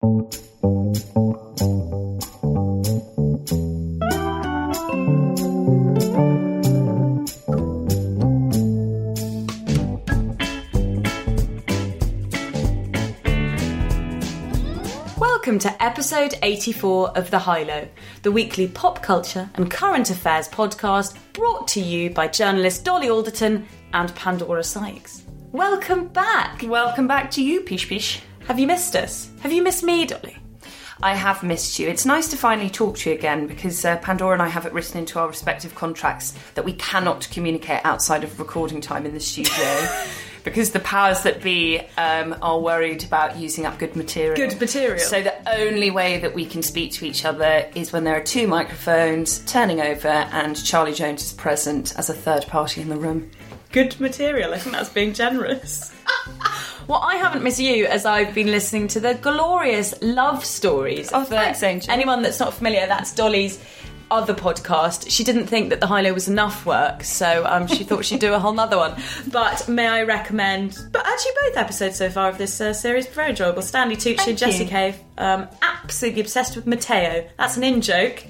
Welcome to episode 84 of The High Low, the weekly pop culture and current affairs podcast brought to you by journalist Dolly Alderton and Pandora Sykes. Welcome back! Welcome back to you, Pish Pish. Have you missed us? Have you missed me, Dolly? I have missed you. It's nice to finally talk to you again because uh, Pandora and I have it written into our respective contracts that we cannot communicate outside of recording time in the studio because the powers that be um, are worried about using up good material. Good material. So the only way that we can speak to each other is when there are two microphones turning over and Charlie Jones is present as a third party in the room. Good material. I think that's being generous. well, I haven't missed you as I've been listening to the glorious love stories. Oh, For thanks, Angel. Anyone that's not familiar, that's Dolly's other podcast. She didn't think that the high low was enough work, so um, she thought she'd do a whole nother one. But may I recommend? But actually, both episodes so far of this uh, series are very enjoyable. Stanley Tucci Thank and Jesse you. Cave, um, absolutely obsessed with Matteo. That's an in joke.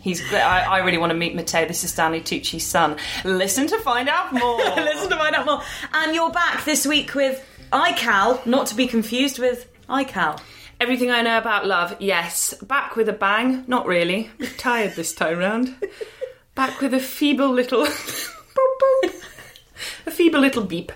He's. I, I really want to meet Matteo. This is Stanley Tucci's son. Listen to find out more. Listen to find out more. And you're back this week with iCal, not to be confused with iCal. Everything I know about love, yes. Back with a bang, not really. Bit tired this time round. Back with a feeble little. A feeble little beep.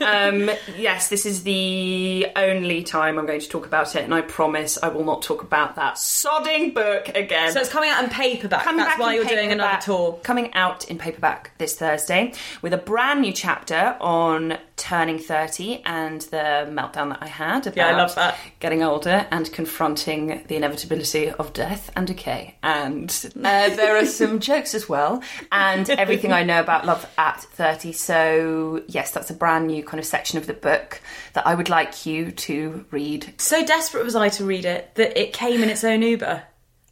Um, yes, this is the only time I'm going to talk about it, and I promise I will not talk about that sodding book again. So it's coming out in paperback. Coming That's why you're doing another tour. Coming out in paperback this Thursday with a brand new chapter on turning 30 and the meltdown that I had about Yeah, I love that. getting older and confronting the inevitability of death and decay. And uh, there are some jokes as well, and everything I know about love at 30. So, yes, that's a brand new kind of section of the book that I would like you to read. So desperate was I to read it that it came in its own Uber.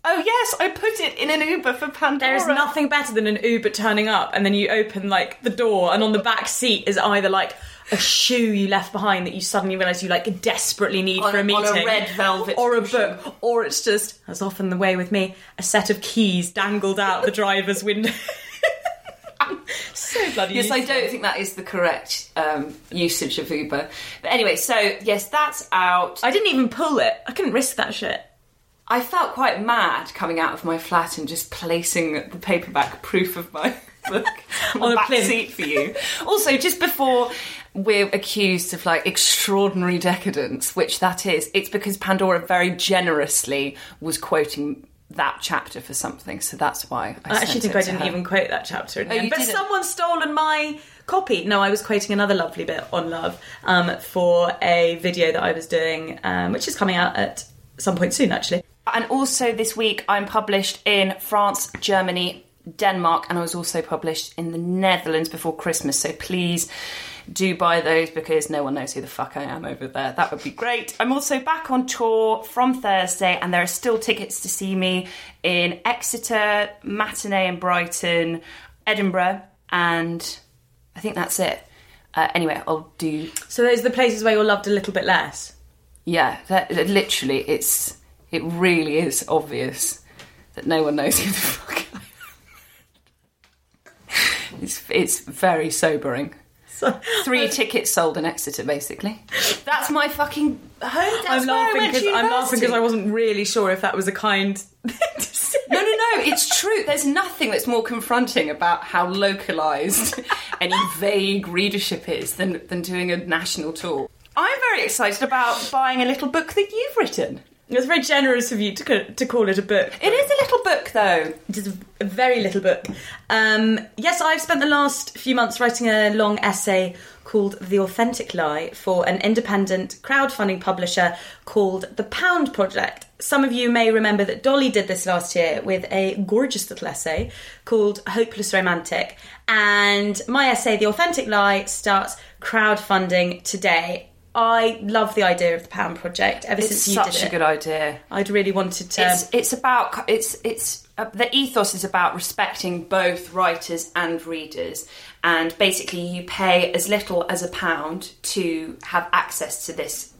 Oh, yes, I put it in an Uber for Pandora. There is nothing better than an Uber turning up and then you open like the door and on the back seat is either like a shoe you left behind that you suddenly realise you like desperately need On- for a on a meeting. red velvet or a book. Or it's just, as often the way with me, a set of keys dangled out the driver's window. so bloody Yes, I don't think that is the correct um, usage of Uber. But anyway, so yes, that's out. I didn't even pull it. I couldn't risk that shit. I felt quite mad coming out of my flat and just placing the paperback proof of my book on, On the back plinth. seat for you. Also, just before we're accused of like extraordinary decadence, which that is, it's because Pandora very generously was quoting that chapter for something, so that's why I, I actually think I didn't her. even quote that chapter in the Oh, end. But didn't? someone's stolen my copy. No, I was quoting another lovely bit on love um, for a video that I was doing, um, which is coming out at some point soon, actually. And also this week, I'm published in France, Germany, Denmark, and I was also published in the Netherlands before Christmas. So please do buy those because no one knows who the fuck I am over there. That would be great. I'm also back on tour from Thursday, and there are still tickets to see me in Exeter, Matinee in Brighton, Edinburgh, and I think that's it. Uh, anyway, I'll do So those are the places where you're loved a little bit less. yeah, that, that literally, it's it really is obvious that no one knows who the fuck. I am. It's it's very sobering. So, Three uh, tickets sold in Exeter, basically. That's my fucking home. That's I'm laughing because I'm laughing because I wasn't really sure if that was a kind. thing to say. No, no, no. It's true. There's nothing that's more confronting about how localised any vague readership is than than doing a national tour. I'm very excited about buying a little book that you've written. It was very generous of you to, to call it a book. It is a little book, though. It is a very little book. Um, yes, I've spent the last few months writing a long essay called The Authentic Lie for an independent crowdfunding publisher called The Pound Project. Some of you may remember that Dolly did this last year with a gorgeous little essay called Hopeless Romantic. And my essay, The Authentic Lie, starts crowdfunding today. I love the idea of the Pound Project ever It's since you did it, It's such a good idea. I'd really wanted to. It's it's about it's it's uh, the ethos is about respecting both writers and readers, and basically you pay as little as a pound to have access to this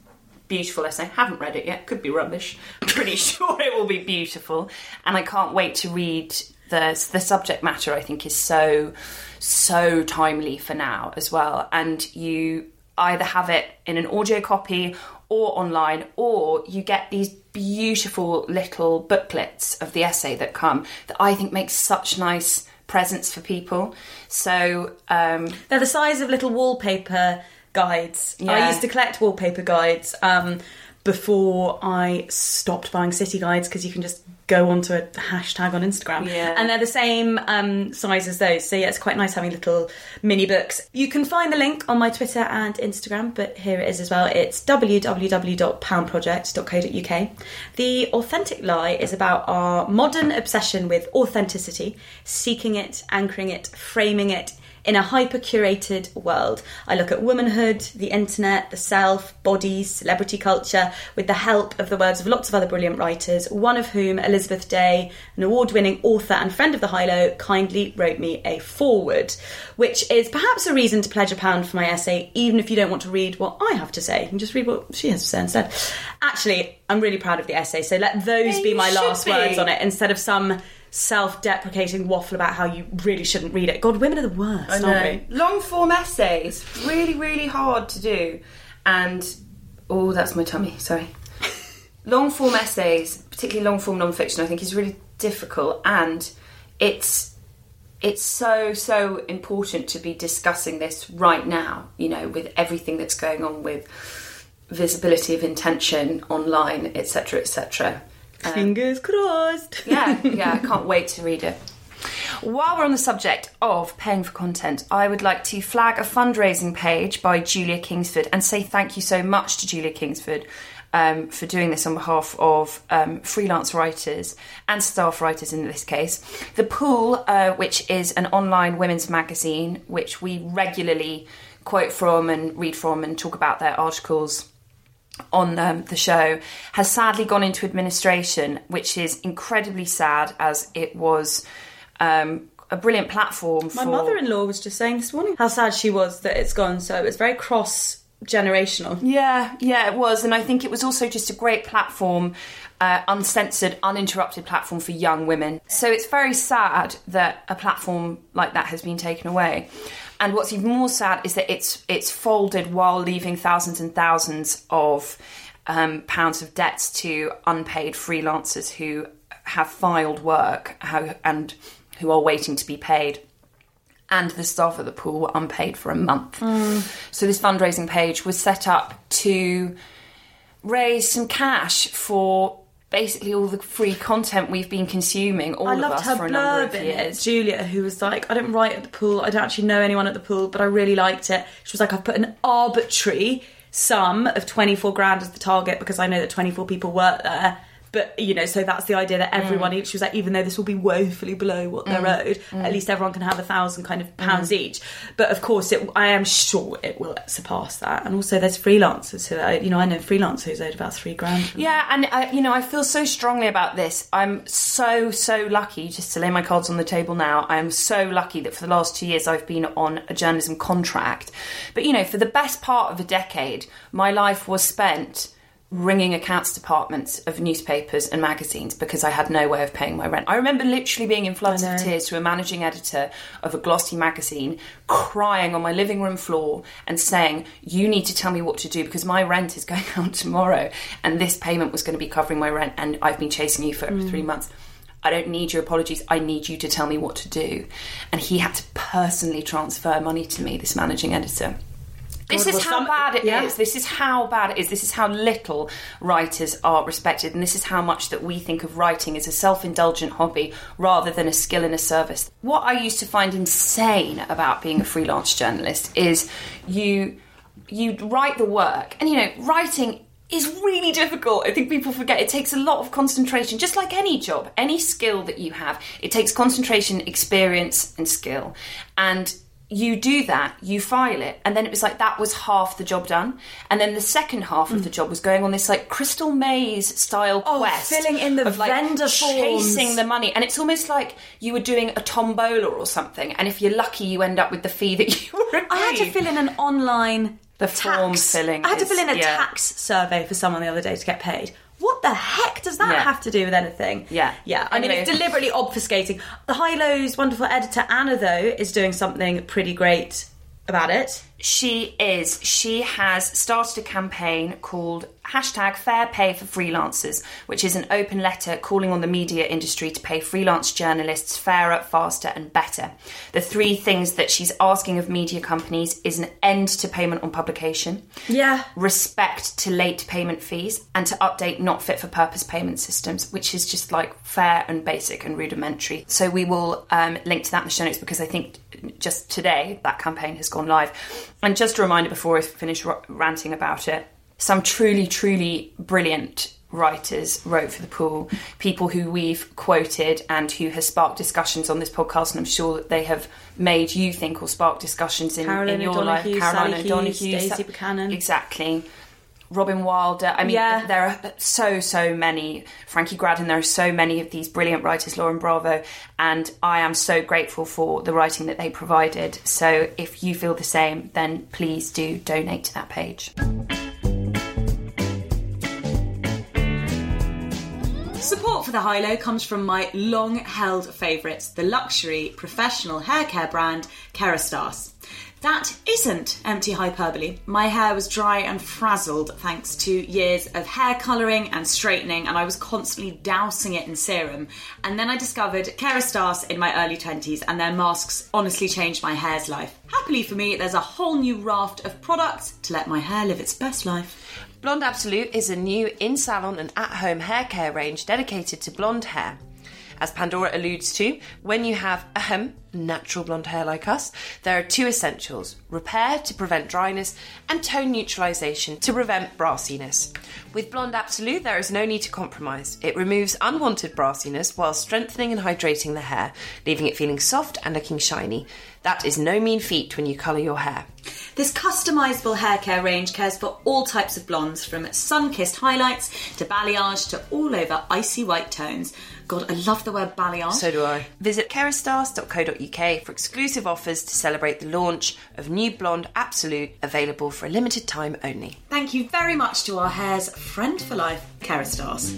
beautiful essay. Haven't read it yet. Could be rubbish. I'm pretty sure it will be beautiful, and I can't wait to read the the subject matter. I think is so so timely for now as well, and you either have it in an audio copy or online, or you get these beautiful little booklets of the essay that come that I think makes such nice presents for people. So um, They're the size of little wallpaper guides. I used to collect wallpaper guides um, before I stopped buying city guides because you can just go onto a hashtag on Instagram. Yeah. And they're the same um, size as those. So yeah, it's quite nice having little mini books. You can find the link on my Twitter and Instagram, but here it is as well. It's www.poundproject.co.uk. The Authentic Lie is about our modern obsession with authenticity, seeking it, anchoring it, framing it in a hyper curated world. I look at womanhood, the internet, the self, bodies, celebrity culture with the help of the words of lots of other brilliant writers, one of whom, Elizabeth Day, an award winning author and friend of the High Low, kindly wrote me a foreword, which is perhaps a reason to pledge a pound for my essay, even if you don't want to read what I have to say. You can just read what she has to say instead. Actually, I'm really proud of the essay, so let those Yeah, be my last be. words on it instead of some self-deprecating waffle about how you really shouldn't read it. God, women are the worst, aren't we? long form essays really really hard to do, and oh that's my tummy. Sorry. long form essays, particularly long form non-fiction, I think is really difficult, and it's it's so so important to be discussing this right now. You know, with everything that's going on with visibility of intention online, etc., etc. Fingers crossed. Yeah, yeah, I can't wait to read it. While we're on the subject of paying for content, I would like to flag a fundraising page by Julia Kingsford and say thank you so much to Julia Kingsford um, for doing this on behalf of um, freelance writers and staff writers in this case. The Pool, uh, which is an online women's magazine, which we regularly quote from and read from and talk about their articles on um, the show has sadly gone into administration, which is incredibly sad as it was um, a brilliant platform My for. mother-in-law was just saying this morning how sad she was that it's gone. So it's very cross generational. Yeah, yeah, it was, and I think it was also just a great platform, uh, uncensored, uninterrupted platform for young women. So it's very sad that a platform like that has been taken away. And what's even more sad is that it's it's folded while leaving thousands and thousands of um, pounds of debts to unpaid freelancers who have filed work how, and who are waiting to be paid and the staff at the pool were unpaid for a month. So this fundraising page was set up to raise some cash for basically all the free content we've been consuming, all I of loved us her for a number of years. it. Julia, who was like, I don't write at the pool. I don't actually know anyone at the pool, but I really liked it. She was like, I've put an arbitrary sum of 24 grand as the target because I know that 24 people work there. But, you know, so that's the idea that everyone, Mm. she was like, even though this will be woefully below what they're owed, at least everyone can have a thousand kind of Mm. pounds each. But of course, it, I am sure it will surpass that. And also, there's freelancers who, are- you know, I know freelancers who's owed about three grand. Yeah, and I, you know, I feel so strongly about this. I'm so so lucky. Just to lay my cards on the table now, I am so lucky that for the last two years I've been on a journalism contract. But you know, for the best part of a decade, my life was spent ringing accounts departments of newspapers and magazines because I had no way of paying my rent. I remember literally being in floods of tears to a managing editor of a glossy magazine, crying on my living room floor and saying, You need to tell me what to do because my rent is going out tomorrow and this payment was going to be covering my rent and I've been chasing you for three mm. months. I don't need your apologies. I need you to tell me what to do. And he had to personally transfer money to me, this managing editor. This God, is how some- bad it is. yeah. This is how bad it is. This is how little writers are respected, and this is how much that we think of writing as a self-indulgent hobby rather than a skill and a service. What I used to find insane about being a freelance journalist is you you write the work, and you know, writing is really difficult. I think people forget it takes a lot of concentration, just like any job, any skill that you have. It takes concentration, experience, and skill. And you do that, you file it, and then it was like that was half the job done. And then the second half of the job was going on this like crystal maze style Oh, quest. filling in the of, like, vendor chasing the money. And it's almost like you were doing a tombola or something. And if you're lucky, you end up with the fee that you were agreed. I had to fill in an online The tax. form filling I had to fill in a yeah. tax survey for someone the other day to get paid. What the heck does that Yeah. have to do with anything? Yeah. Yeah. I mean, Anyway. it's deliberately obfuscating. The High Lows wonderful editor, Anna, though, is doing something pretty great about it. She is. She has started a campaign called hashtag Fair Pay for Freelancers, which is an open letter calling on the media industry to pay freelance journalists fairer, faster, and better. The three things that she's asking of media companies is an end to payment on publication, Yeah. respect to late payment fees, and to update not fit for purpose payment systems, which is just like fair and basic and rudimentary. So we will um, link to that in the show notes because I think just today that campaign has gone live. And just a reminder before I finish r- ranting about it, some truly, truly brilliant writers wrote for the pool people who we've quoted and who has sparked discussions on this podcast and i'm sure that they have made you think or sparked discussions in, in your life O'Donoghue, caroline Sally o'donoghue Hughes, Sa- Daisy Buchanan. exactly Robyn Wilder. I mean, Yeah. there are so, so many. Frankie Graddon, there are so many of these brilliant writers, Lauren Bravo, and I am so grateful for the writing that they provided. So if you feel the same, then please do donate to that page. Support for the High Low comes from my long held favourites, the luxury professional hair care brand Kerastase. That isn't empty hyperbole. My hair was dry and frazzled thanks to years of hair colouring and straightening, and I was constantly dousing it in serum. And then I discovered Kerastase in my early 20s, and their masks honestly changed my hair's life. Happily for me, there's a whole new raft of products to let my hair live its best life. Blonde Absolute is a new in salon and at home hair care range dedicated to blonde hair. As Pandora alludes to, when you have ahem, natural blonde hair like us, there are two essentials repair to prevent dryness and tone neutralisation to prevent brassiness. With Blonde Absolute, there is no need to compromise. It removes unwanted brassiness while strengthening and hydrating the hair, leaving it feeling soft and looking shiny. That is no mean feat when you colour your hair. This customisable hair care range cares for all types of blondes, from sun kissed highlights to balayage to all over icy white tones. God, I love the word balayage. So do I. Visit kerastase.co.uk for exclusive offers to celebrate the launch of new Blonde Absolute, available for a limited time only. Thank you very much to our hair's friend for life, Kerastase.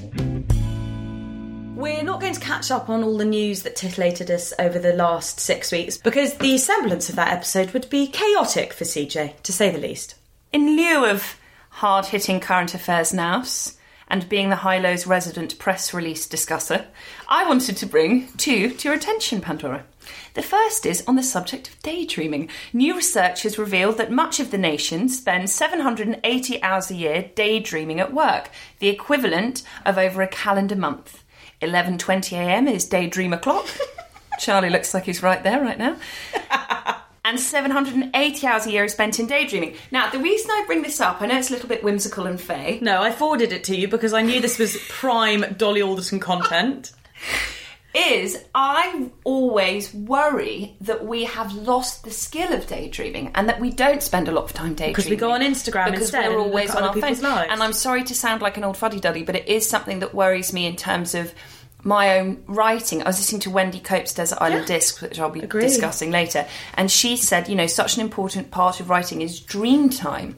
We're not going to catch up on all the news that titillated us over the last six weeks because the semblance of that episode would be chaotic for CJ, to say the least. In lieu of hard hitting current affairs nouse and being the High Lows resident press release discusser, I wanted to bring two to your attention, Pandora. The first is on the subject of daydreaming. New research has revealed that much of the nation spends 780 hours a year daydreaming at work, the equivalent of over a calendar month. 11:20 a.m. is daydream o'clock. Charlie looks like he's right there right now. And 780 hours a year is spent in daydreaming. Now, the reason I bring this up, I know it's a little bit whimsical and fey, No, I forwarded it to you because I knew this was prime Dolly Alderton content. is I always worry that we have lost the skill of daydreaming and that we don't spend a lot of time daydreaming. Because we go on Instagram because instead we're always on other our phones. lives. And I'm sorry to sound like an old fuddy duddy, but it is something that worries me in terms of my own writing. I was listening to Wendy Cope's Desert Island Disc, which I'll be Agree. discussing later, and she said, you know, such an important part of writing is dream time.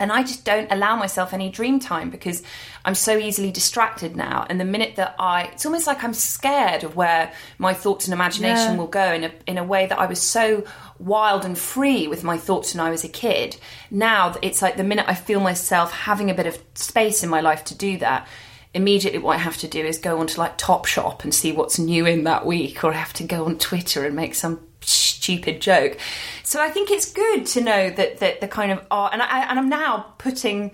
And I just don't allow myself any dream time because I'm so easily distracted now. And the minute that I, it's almost like I'm scared of where my thoughts and imagination Yeah. will go in a, in a way that I was so wild and free with my thoughts when I was a kid. Now it's like the minute I feel myself having a bit of space in my life to do that, immediately what I have to do is go onto like Topshop and see what's new in that week, or I have to go on Twitter and make some stupid joke. So I think it's good to know that that the kind of art, and I and I'm now putting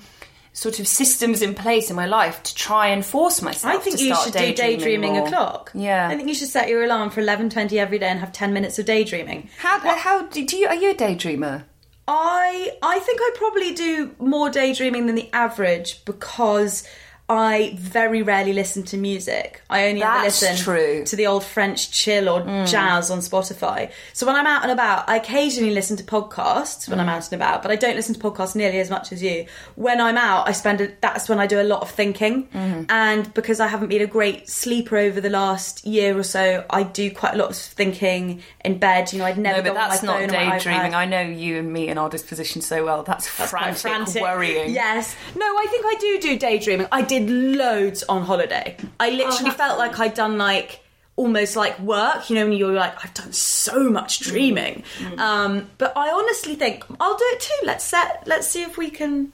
sort of systems in place in my life to try and force myself. I think to you should do daydreaming, daydreaming more. o'clock. Yeah. I think you should set your alarm for eleven twenty every day and have ten minutes of daydreaming. How how do do you are you a daydreamer? I I think I probably do more daydreaming than the average because I very rarely listen to music. I only ever listen true. to the old French chill or mm. jazz on Spotify. So when I'm out and about, I occasionally listen to podcasts when I'm mm. out and about, but I don't listen to podcasts nearly as much as you. When I'm out, I spend a, that's when I do a lot of thinking, mm-hmm. and because I haven't been a great sleeper over the last year or so, I do quite a lot of thinking in bed. You know, I'd never. No, but that's not daydreaming. I know you and me and our disposition so well. That's, quite frantic, worrying. Yes. No, I think I do do daydreaming. I did loads on holiday. I literally that's felt like I'd done like almost like work. You know, when you're like, I've done so much dreaming. Um, but I honestly think I'll do it too. Let's set. Let's see if we can.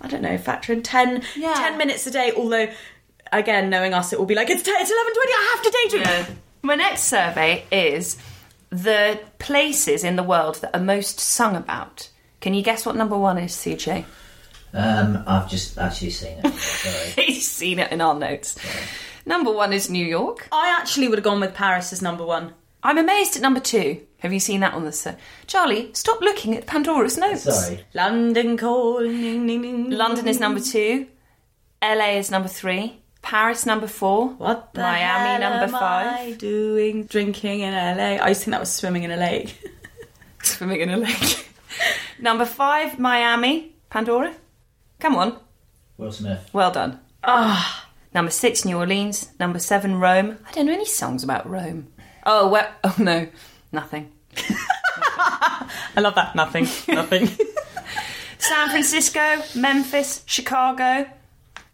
I don't know. Factor in 10, Yeah. 10 minutes a day. Although, again, knowing us, it will be like it's 10, it's eleven twenty. I have to daydream. My next survey is the places in the world that are most sung about. Can you guess what number one is, CJ? Um, I've just actually seen it. Sorry. He's seen it in our notes. Number one is New York. I actually would have gone with Paris as number one. I'm amazed at number two. Have you seen that on the sur- Charlie, stop looking at Pandora's notes. Sorry. London calling. London is number two. LA is number three. Paris number four. What the Miami hell number am five. I doing drinking in LA? I used to think that was swimming in a lake. Swimming in a lake. number five, Miami. Pandora. Come on. Will Smith. Well done. Ah. Number six, New Orleans. Number seven, Rome. I don't know any songs about Rome. Oh, well, oh no, nothing. I love that. Nothing. Nothing. San Francisco, Memphis, Chicago,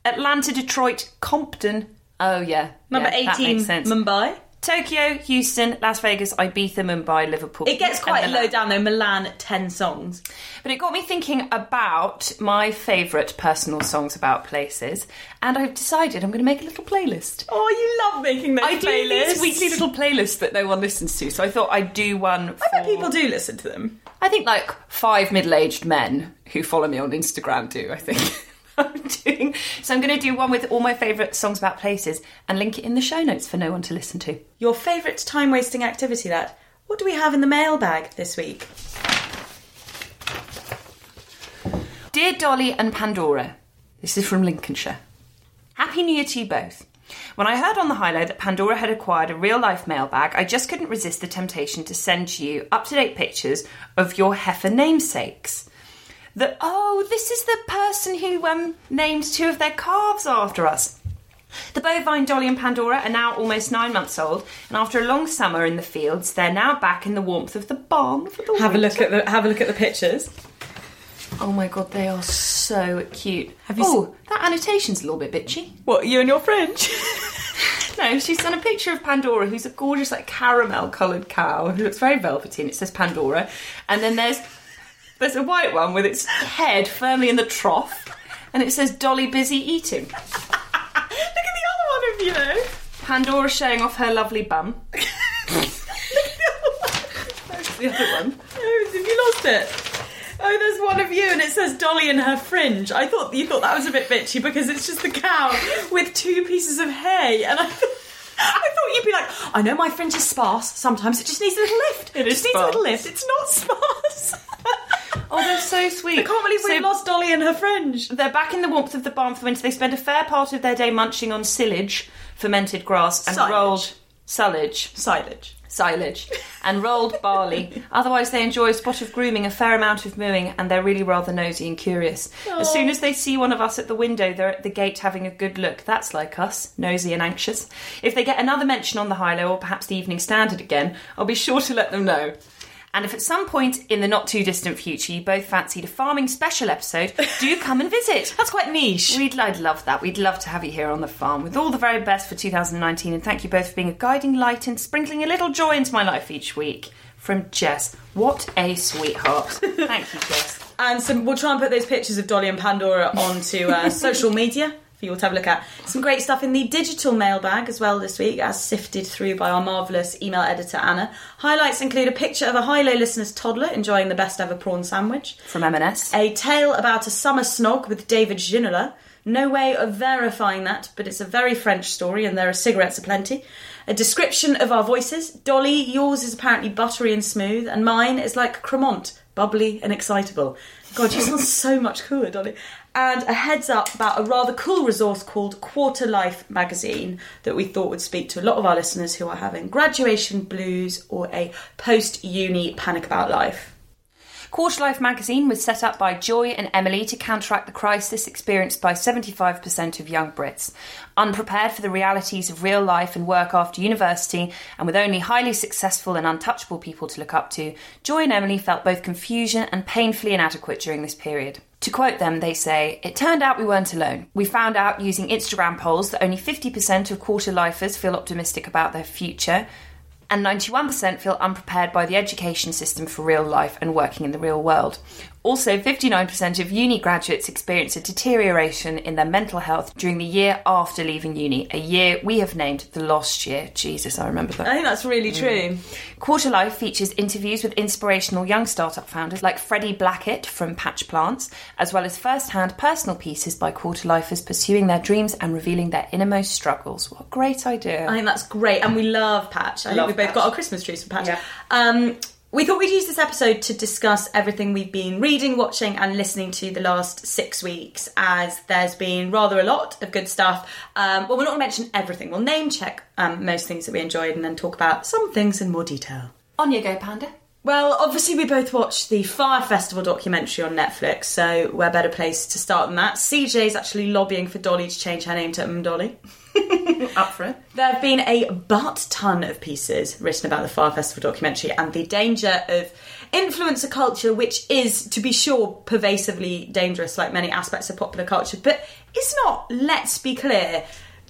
Atlanta, Detroit, Compton. Oh yeah, Number yeah, that 18, makes sense. Mumbai. Tokyo, Houston, Las Vegas, Ibiza, Mumbai, Liverpool. It gets quite low down though. Milan, 10 songs. But it got me thinking about my favourite personal songs about places, and I've decided I'm going to make a little playlist. Oh, you love making those I do playlists. these weekly little playlists that no one listens to, so I thought I'd do one. For, I bet people do listen to them. I think like five middle-aged men who follow me on Instagram do. I think I'm doing. So I'm going to do one with all my favourite songs about places and link it in the show notes for no one to listen to. Your favourite time wasting activity, that. What do we have in the mailbag this week? Dear Dolly and Pandora, this is from Lincolnshire. Happy New Year to you both. When I heard on the high low that Pandora had acquired a real life mailbag, I just couldn't resist the temptation to send you up to date pictures of your heifer namesakes. The oh, this is the person who um, named two of their calves after us. The bovine Dolly and Pandora are now almost nine months old, and after a long summer in the fields, they're now back in the warmth of the barn for the Have a look at the have a look at the pictures. Oh my god, they are so cute. Have you oh, that annotation's a little bit bitchy. What you and your French? No, she's done a picture of Pandora, who's a gorgeous, like caramel coloured cow who looks very velvety, and it says Pandora. And then there's there's a white one with its head firmly in the trough, and it says Dolly busy eating. look at the other one of you. Pandora showing off her lovely bum. The other one. Oh, have you lost it? Oh, there's one of you, and it says Dolly and her fringe. I thought you thought that was a bit bitchy because it's just the cow with two pieces of hay, and I. I thought you'd be like, I know my fringe is sparse. Sometimes it just needs a little lift. It just needs a little lift. It's not sparse. Oh, they're so sweet. I can't believe we've So- lost Dolly and her fringe. They're back in the warmth of the barn for the winter. They spend a fair part of their day munching on silage, fermented grass, and Silage. rolled silage. Silage. silage and rolled barley. Otherwise, they enjoy a spot of grooming, a fair amount of mooing, and they're really rather nosy and curious. As soon as they see one of us at the window, they're at the gate having a good look. That's like us, nosy and anxious. If they get another mention on the high low or perhaps the Evening Standard again, I'll be sure to let them know. And if at some point in the not too distant future you both fancied a farming special episode, do come and visit. That's quite niche. We'd, I'd love that. We'd love to have you here on the farm with all the very best for 2019. And thank you both for being a guiding light and sprinkling a little joy into my life each week. From Jess. What a sweetheart. thank you, Jess. And some, we'll try and put those pictures of Dolly and Pandora onto uh, social media for you all to have a look at. Some great stuff in the digital mailbag as well this week, as sifted through by our marvellous email editor Anna. Highlights include a picture of a high low listener's toddler enjoying the best ever prawn sandwich, From M&S. a tale about a summer snog with David Ginola. No way of verifying that, but it's a very French story and there are cigarettes aplenty. A description of our voices. Dolly, yours is apparently buttery and smooth, and mine is like Crémant, bubbly and excitable. God, you sound so much cooler, Dolly. And a heads up about a rather cool resource called Quarter Life magazine that we thought would speak to a lot of our listeners who are having graduation blues or a post uni panic about life. Quarter Life magazine was set up by Joy and Emily to counteract the crisis experienced by 75% of young Brits. Unprepared for the realities of real life and work after university, and with only highly successful and untouchable people to look up to, Joy and Emily felt both confusion and painfully inadequate during this period. To quote them, they say, It turned out we weren't alone. We found out using Instagram polls that only 50% of quarter lifers feel optimistic about their future, and 91% feel unprepared by the education system for real life and working in the real world. Also, 59% of uni graduates experience a deterioration in their mental health during the year after leaving uni, a year we have named the lost year. Jesus, I remember that. I think that's really true. Quarter Life features interviews with inspirational young startup founders like Freddie Blackett from Patch Plants, as well as first hand personal pieces by quarter lifers pursuing their dreams and revealing their innermost struggles. What a great idea! I think that's great, and we love Patch. I Love think we've both Patch. got our Christmas trees from Patch. Yeah. Um, we thought we'd use this episode to discuss everything we've been reading, watching, and listening to the last six weeks, as there's been rather a lot of good stuff. Um, well, we're not going to mention everything. We'll name check um, most things that we enjoyed, and then talk about some things in more detail. On you go, Panda. Well, obviously, we both watched the Fyre Festival documentary on Netflix, so where better place to start than that? CJ's actually lobbying for Dolly to change her name to M Dolly. Up for it. There have been a butt ton of pieces written about the Fyre Festival documentary and the danger of influencer culture, which is, to be sure, pervasively dangerous, like many aspects of popular culture, but it's not, let's be clear,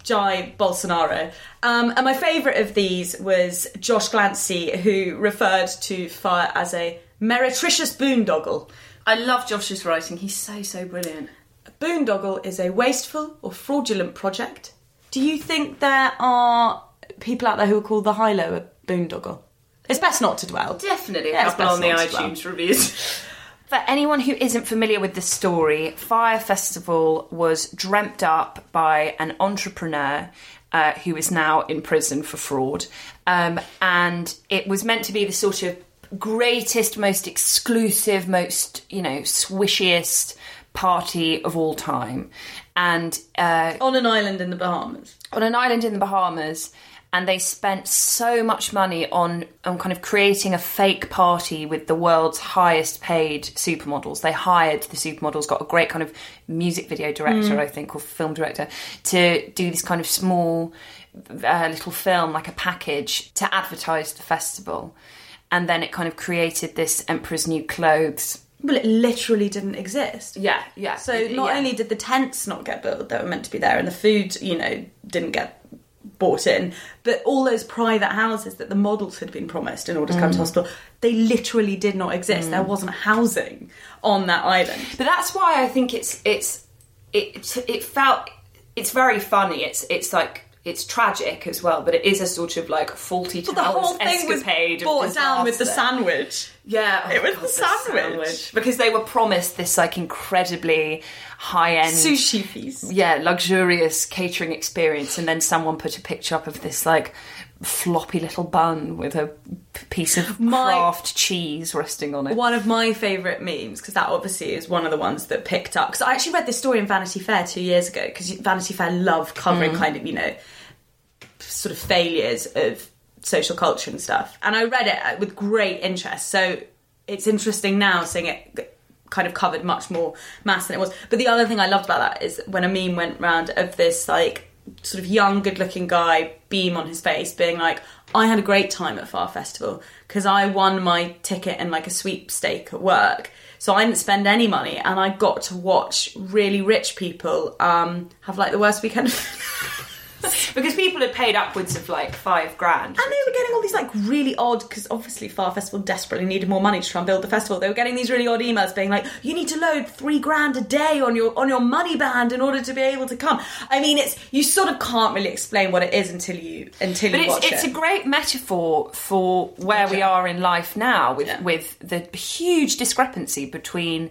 Jair Bolsonaro. Um, and my favourite of these was Josh Glancy, who referred to Fyre as a meretricious boondoggle. I love Josh's writing. He's so so brilliant. A boondoggle is a wasteful or fraudulent project. Do you think there are people out there who will call the high-low a boondoggle? It's best not to dwell. Definitely a Yeah, couple on the iTunes reviews. For anyone who isn't familiar with the story, Fyre Festival was dreamt up by an entrepreneur uh, who is now in prison for fraud. Um, and it was meant to be the sort of greatest, most exclusive, most, you know, swishiest party of all time. And uh, On an island in the Bahamas. on an island in the Bahamas, and they spent so much money on on kind of creating a fake party with the world's highest paid supermodels. They hired the supermodels, got a great kind of music video director, I think, or film director, to do this kind of small uh, little film, like a package, to advertise the festival. And then it kind of created this Emperor's New Clothes. Well, it literally didn't exist. Yeah, yeah. So not only did the tents not get built that were meant to be there, and the food, you know, didn't get bought in, but all those private houses that the models had been promised in order to come to mm. hospital, they literally did not exist. There mm. wasn't housing on that island. But that's why I think it's it's it it felt it's very funny. It's it's like it's tragic as well, but it is a sort of like faulty But the whole thing was escapade of brought down with the sandwich. Yeah, oh It was God, the sandwich. because they were promised this like incredibly high end Sushi feast. yeah, luxurious catering experience, and then someone put a picture up of this like floppy little bun with a piece of My- craft cheese resting on it. One of my favourite memes, because that obviously is one of the ones that picked up. Because I actually read this story in Vanity Fair two years ago, because Vanity Fair love covering mm. kind of, you know, sort of failures of social culture and stuff. And I read it uh, with great interest. So it's interesting now seeing it kind of covered much more mass than it was. But the other thing I loved about that is when a meme went round of this like sort of young, good-looking guy, beam on his face, being like, "I had a great time at Fyre Festival because I won my ticket in like a sweepstake at work." So I didn't spend any money, and I got to watch really rich people um, have like the worst weekend. because people had paid upwards of like five grand. And they were getting all these like really odd because obviously Fyre Festival desperately needed more money to try and build the festival. They were getting these really odd emails being like, "You need to load three grand a day on your on your money band in order to be able to come." I mean, it's you sort of can't really explain what it is until you until But you it's watch it's it. a great metaphor for where we are in life now, with Yeah. with the huge discrepancy between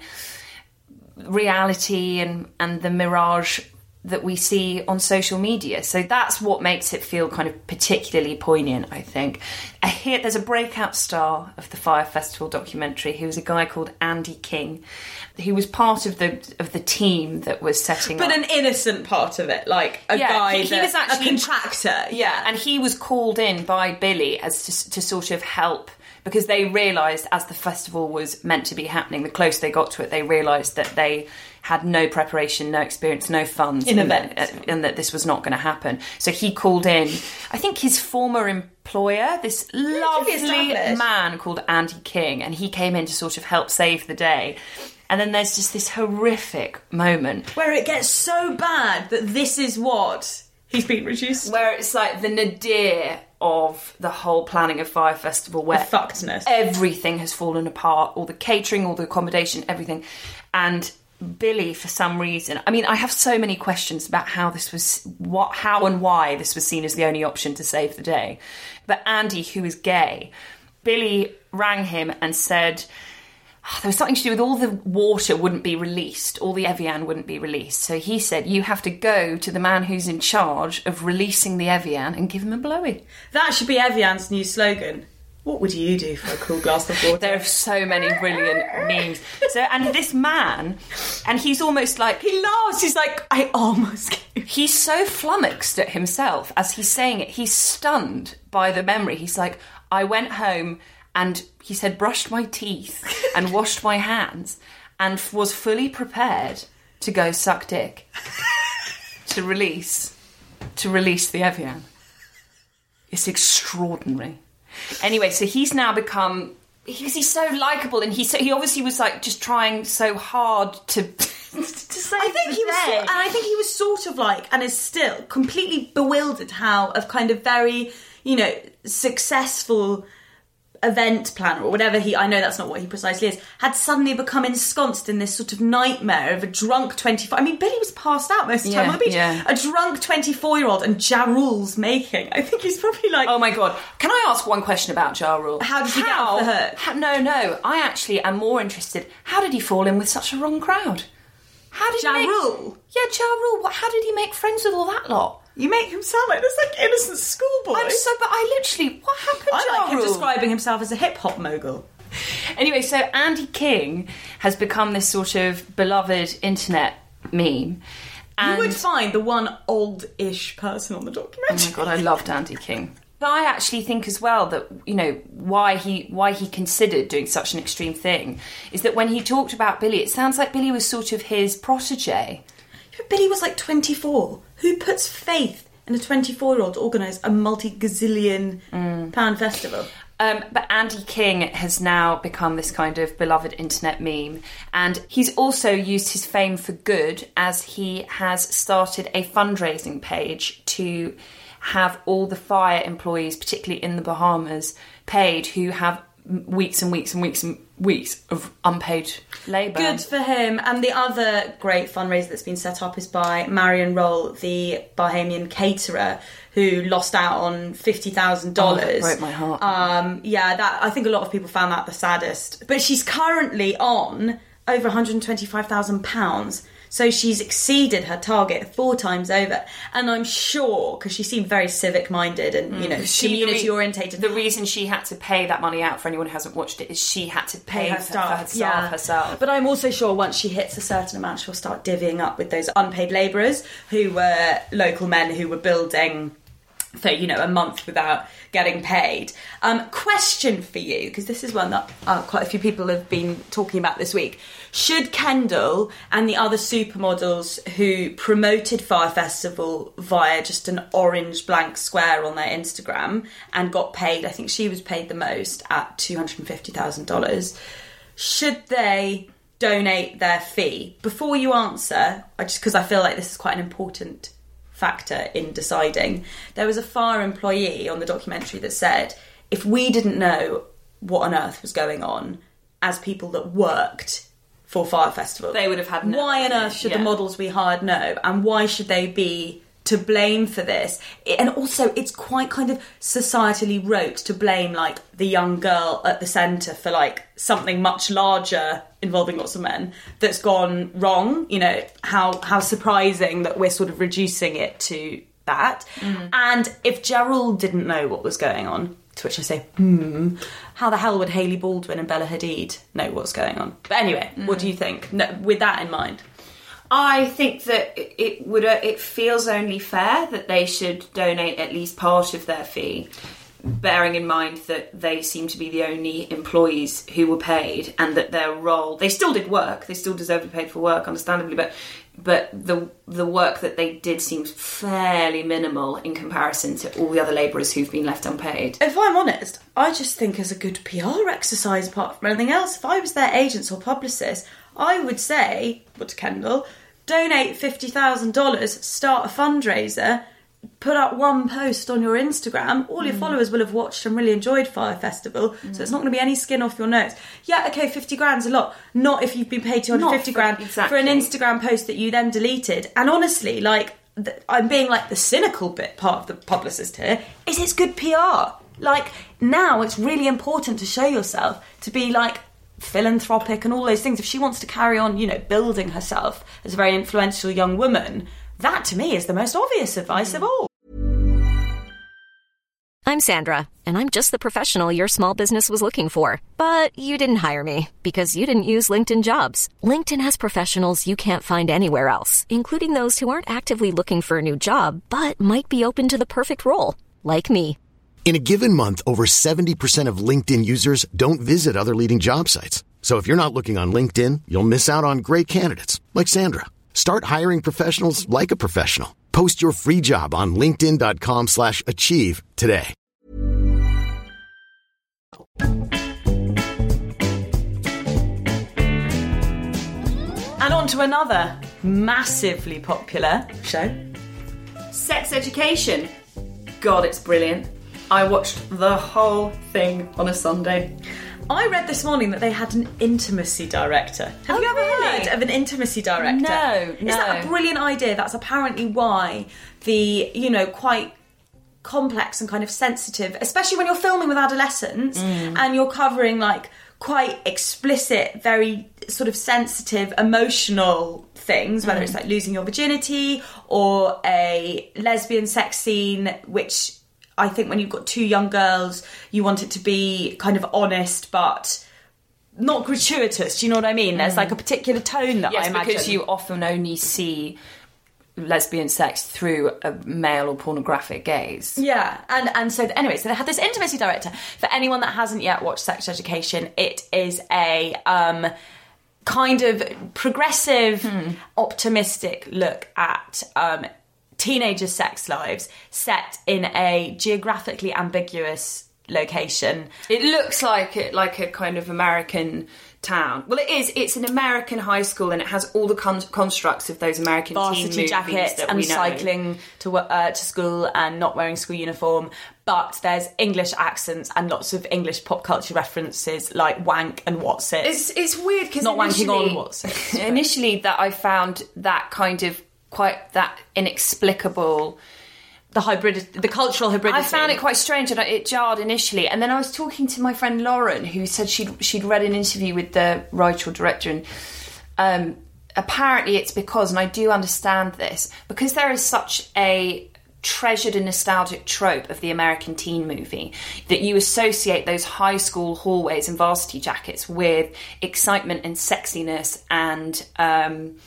reality and and the mirage that we see on social media. So that's what makes it feel kind of particularly poignant, I think. I hear there's a breakout star of the Fyre Festival documentary who was a guy called Andy King. He was part of the of the team that was setting up but up an innocent part of it, like a Yeah, guy he- he that- was actually- a contractor. Yeah, and he was called in by Billy as to, to sort of help because they realised as the festival was meant to be happening, the closer they got to it, they realised that they had no preparation, no experience, no funds, In and that, uh, and that this was not going to happen. So he called in, I think his former employer, this lovely man called Andy King, and he came in to sort of help save the day. And then there's just this horrific moment where it gets so bad that this is what he's been reduced. where it's like the nadir of the whole planning of Fyre Festival, where fuckedness. everything has fallen apart, all the catering, all the accommodation, everything, and Billy, for some reason, I mean, I have so many questions about how this was, what, how and why this was seen as the only option to save the day. But Andy, who is gay, Billy rang him and said "Ah, there was something to do with all the water wouldn't be released, all the Evian wouldn't be released. So he said, You have to go to the man who's in charge of releasing the Evian and give him a blowy. That should be Evian's new slogan. What would you do for a cool glass of water? There are so many brilliant memes. So, and this man, and he's almost like, he laughs. He's like, I almost gave. he's so flummoxed at himself as he's saying it. He's stunned by the memory. He's like, I went home and he said, brushed my teeth and washed my hands and was fully prepared to go suck dick to release to release the Evian. It's extraordinary. Anyway, so he's now become because he's so likable and he's so, he obviously was like just trying so hard to to say I think he was, sort, and I think he was sort of like, and is still completely bewildered how of kind of very, you know, successful event planner or whatever he I know that's not what he precisely is had suddenly become ensconced in this sort of nightmare of a drunk 24 I mean Billy was passed out most of the time Yeah, on the beach yeah. a drunk 24 year old and Ja Rule's making I think he's probably like Oh my god! Can I ask one question about Ja Rule? How did he get off the hook? how- no, no. I actually am more interested. How did he fall in with such a wrong crowd? How did Ja he make, Rule? Yeah, Ja Rule. How did he make friends with all that lot? You make him sound like this like innocent schoolboy I'm so, but I literally, what happened? I Ja like him describing himself as a hip hop mogul Anyway, so Andy King has become this sort of beloved internet meme. And you would find the one old-ish person on the documentary Oh my god, I loved Andy King. But I actually think as well that you know why he why he considered doing such an extreme thing is that when he talked about Billy, it sounds like Billy was sort of his protege. Billy was like 24. Who puts faith in a 24 year old to organise a multi gazillion pound festival? Um, but Andy King has now become this kind of beloved internet meme, and he's also used his fame for good as he has started a fundraising page to have all the Fyre employees, particularly in the Bahamas, paid who have weeks and weeks and weeks and weeks of unpaid labour. Good for him. And the other great fundraiser that's been set up is by Maryann Rolle, the Bahamian caterer, who lost out on fifty thousand Oh, dollars. broke my heart. Um, yeah, that I think a lot of people found that the saddest. But she's currently on over one hundred twenty-five thousand pounds. So she's exceeded her target four times over, and I'm sure because she seemed very civic-minded and you know Mm. She- the community-orientated. The reason she had to pay that money out for anyone who hasn't watched it is she had to pay, pay her for- staff, her staff yeah. herself. But I'm also sure once she hits a certain amount, she'll start divvying up with those unpaid labourers who were local men who were building for you know a month without getting paid. Um, question for you because this is one that uh, quite a few people have been talking about this week. Should Kendall and the other supermodels who promoted Fyre Festival via just an orange blank square on their Instagram and got paid, I think she was paid the most at two hundred and fifty thousand dollars should they donate their fee? Before you answer, I just because I feel like this is quite an important factor in deciding. There was a Fyre employee on the documentary that said, if we didn't know what on earth was going on as people that worked for Fyre Festival, They would have had no Why on earth should yeah. the models we hired know? And why should they be to blame for this? And also, it's quite kind of societally rote to blame like the young girl at the centre for like something much larger involving lots of men that's gone wrong. You know how how surprising that we're sort of reducing it to that. And if Gerald didn't know what was going on, to which I say, hmm, how the hell would Hailey Baldwin and Bella Hadid know what's going on? But anyway, what do you think? No, with that in mind. I think that it- would. Uh, it feels only fair that they should donate at least part of their fee, bearing in mind that they seem to be the only employees who were paid, and that their role. They still did work. They still deserve to be paid for work, understandably, but but the the work that they did seems fairly minimal in comparison to all the other labourers who've been left unpaid. If I'm honest, I just think as a good PR exercise apart from anything else, if I was their agents or publicists, I would say, but to Kendall, donate $50,000, start a fundraiser, put up one post on your Instagram, all your mm. followers will have watched and really enjoyed Fyre Festival, so it's not going to be any skin off your nose. Yeah, okay, 50 grand's a lot. Not if you've been paid 250 for- grand for an. Instagram post that you then deleted. And honestly, like, th- I'm being like the cynical bit part of the publicist here, is it's good PR. Like, now it's really important to show yourself to be like philanthropic and all those things. If she wants to carry on, you know, building herself as a very influential young woman, that to me is the most obvious advice of all. I'm Sandra, and I'm just the professional your small business was looking for. But you didn't hire me because you didn't use LinkedIn jobs. LinkedIn has professionals you can't find anywhere else, including those who aren't actively looking for a new job but might be open to the perfect role, like me. In a given month, over 70% of LinkedIn users don't visit other leading job sites. So if you're not looking on LinkedIn, you'll miss out on great candidates like Sandra. Start hiring professionals like a professional. Post your free job on linkedin.com slash achieve today. And on to another massively popular show. Sex education. God, it's brilliant. I watched the whole thing on a Sunday. I read this morning that they had an intimacy director. Have Oh, you ever really? heard of an intimacy director? No, Is that a brilliant idea? That's apparently why the, you know, quite complex and kind of sensitive, especially when you're filming with adolescents Mm. and you're covering like quite explicit, very sort of sensitive, emotional things, whether Mm. it's like losing your virginity or a lesbian sex scene, which I think when you've got two young girls, you want it to be kind of honest but not gratuitous. Do you know what I mean? There's like a particular tone that Mm. Yes, I imagine. because you often only see lesbian sex through a male or pornographic gaze. Yeah, and and so anyway, so they had this intimacy director. For anyone that hasn't yet watched Sex Education, it is a um, kind of progressive, optimistic look at um, teenagers' sex lives set in a geographically ambiguous location. It looks like it, like a kind of American town. Well, it is. It's an American high school, and it has all the con- constructs of those American varsity jackets and cycling to uh, to school and not wearing school uniform. But there's English accents and lots of English pop culture references like wank and what's it. It's it's weird because Not wanking on what's it? initially that I found that kind of quite that inexplicable. the hybrid, the cultural hybridity. I found it quite strange and it jarred initially. And then I was talking to my friend Lauren, who said she'd she'd read an interview with the writer or director, and um, apparently it's because, and I do understand this, because there is such a treasured and nostalgic trope of the American teen movie that you associate those high school hallways and varsity jackets with excitement and sexiness and um,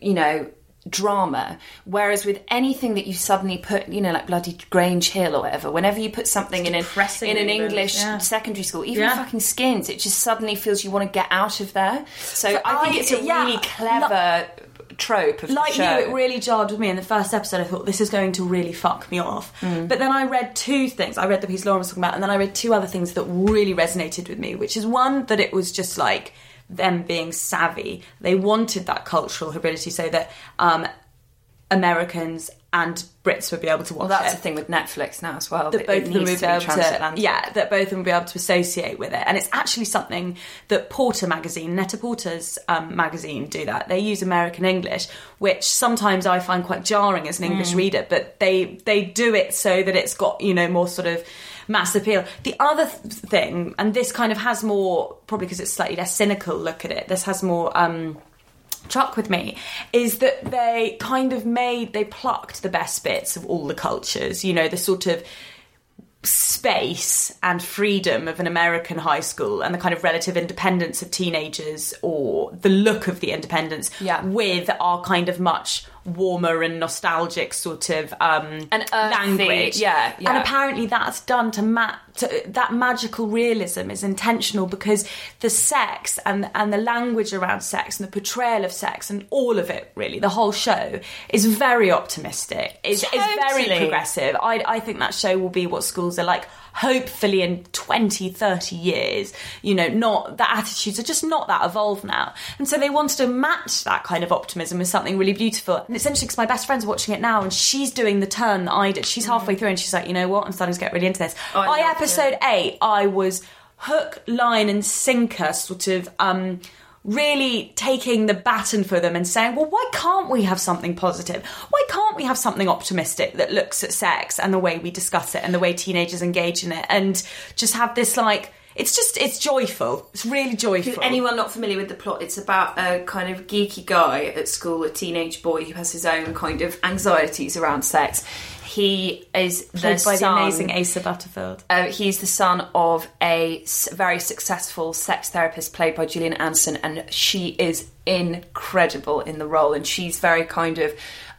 you know drama whereas with anything that you suddenly put you know like bloody Grange Hill or whatever whenever you put something in an in an English yeah. secondary school even Yeah. fucking skins it just suddenly feels you want to get out of there so I think it's a yeah, really clever trope of like the show. you, it really jarred with me in the first episode. I thought this is going to really fuck me off. Mm. But then I read two things. I read the piece Lauren was talking about, and then I read two other things that really resonated with me. Which is one that it was just like them being savvy. They wanted that cultural hybridity, so that um, Americans and Brits would be able to watch Well, that's it the thing with Netflix now as well. that both of them would be able to, yeah, that both of them would be able to associate with it. And it's actually something that Porter magazine, Net-a-Porter's um, magazine, do that. They use American English, which sometimes I find quite jarring as an English Mm. reader, but they they do it so that it's got you know more sort of mass appeal. The other th- thing, and this kind of has more probably because it's slightly less cynical look at it. This has more. Um, truck with me is that they kind of made they plucked the best bits of all the cultures you know the sort of space and freedom of an American high school and the kind of relative independence of teenagers or the look of the independence Yeah. with our kind of much warmer and nostalgic sort of um And earthy, language. yeah, yeah. and apparently that's done to ma- to, that magical realism is intentional because the sex and and the language around sex and the portrayal of sex and all of it really the whole show is very optimistic. Is, is very progressive. I, I think that show will be what schools are like hopefully in 20 30 years. You know not the attitudes are just not that evolved now. And so they wanted to match that kind of optimism with something really beautiful. And it's interesting because my best friend's watching it now and she's doing the turn that I did. She's halfway through and she's like you know what? I'm starting to get really into this. Oh, by episode 8 I was hook line and sinker sort of um really taking the baton for them and saying, well, why can't we have something positive? Why can't we have something optimistic that looks at sex and the way we discuss it and the way teenagers engage in it and just have this like, it's just, it's joyful. It's really joyful. If anyone not familiar with the plot, it's about a kind of geeky guy at school, a teenage boy who has his own kind of anxieties around sex. He is the Played by son, the amazing Asa Butterfield. Uh, he's the son of a very successful sex therapist played by Gillian Anderson, and she is incredible in the role. And she's very kind of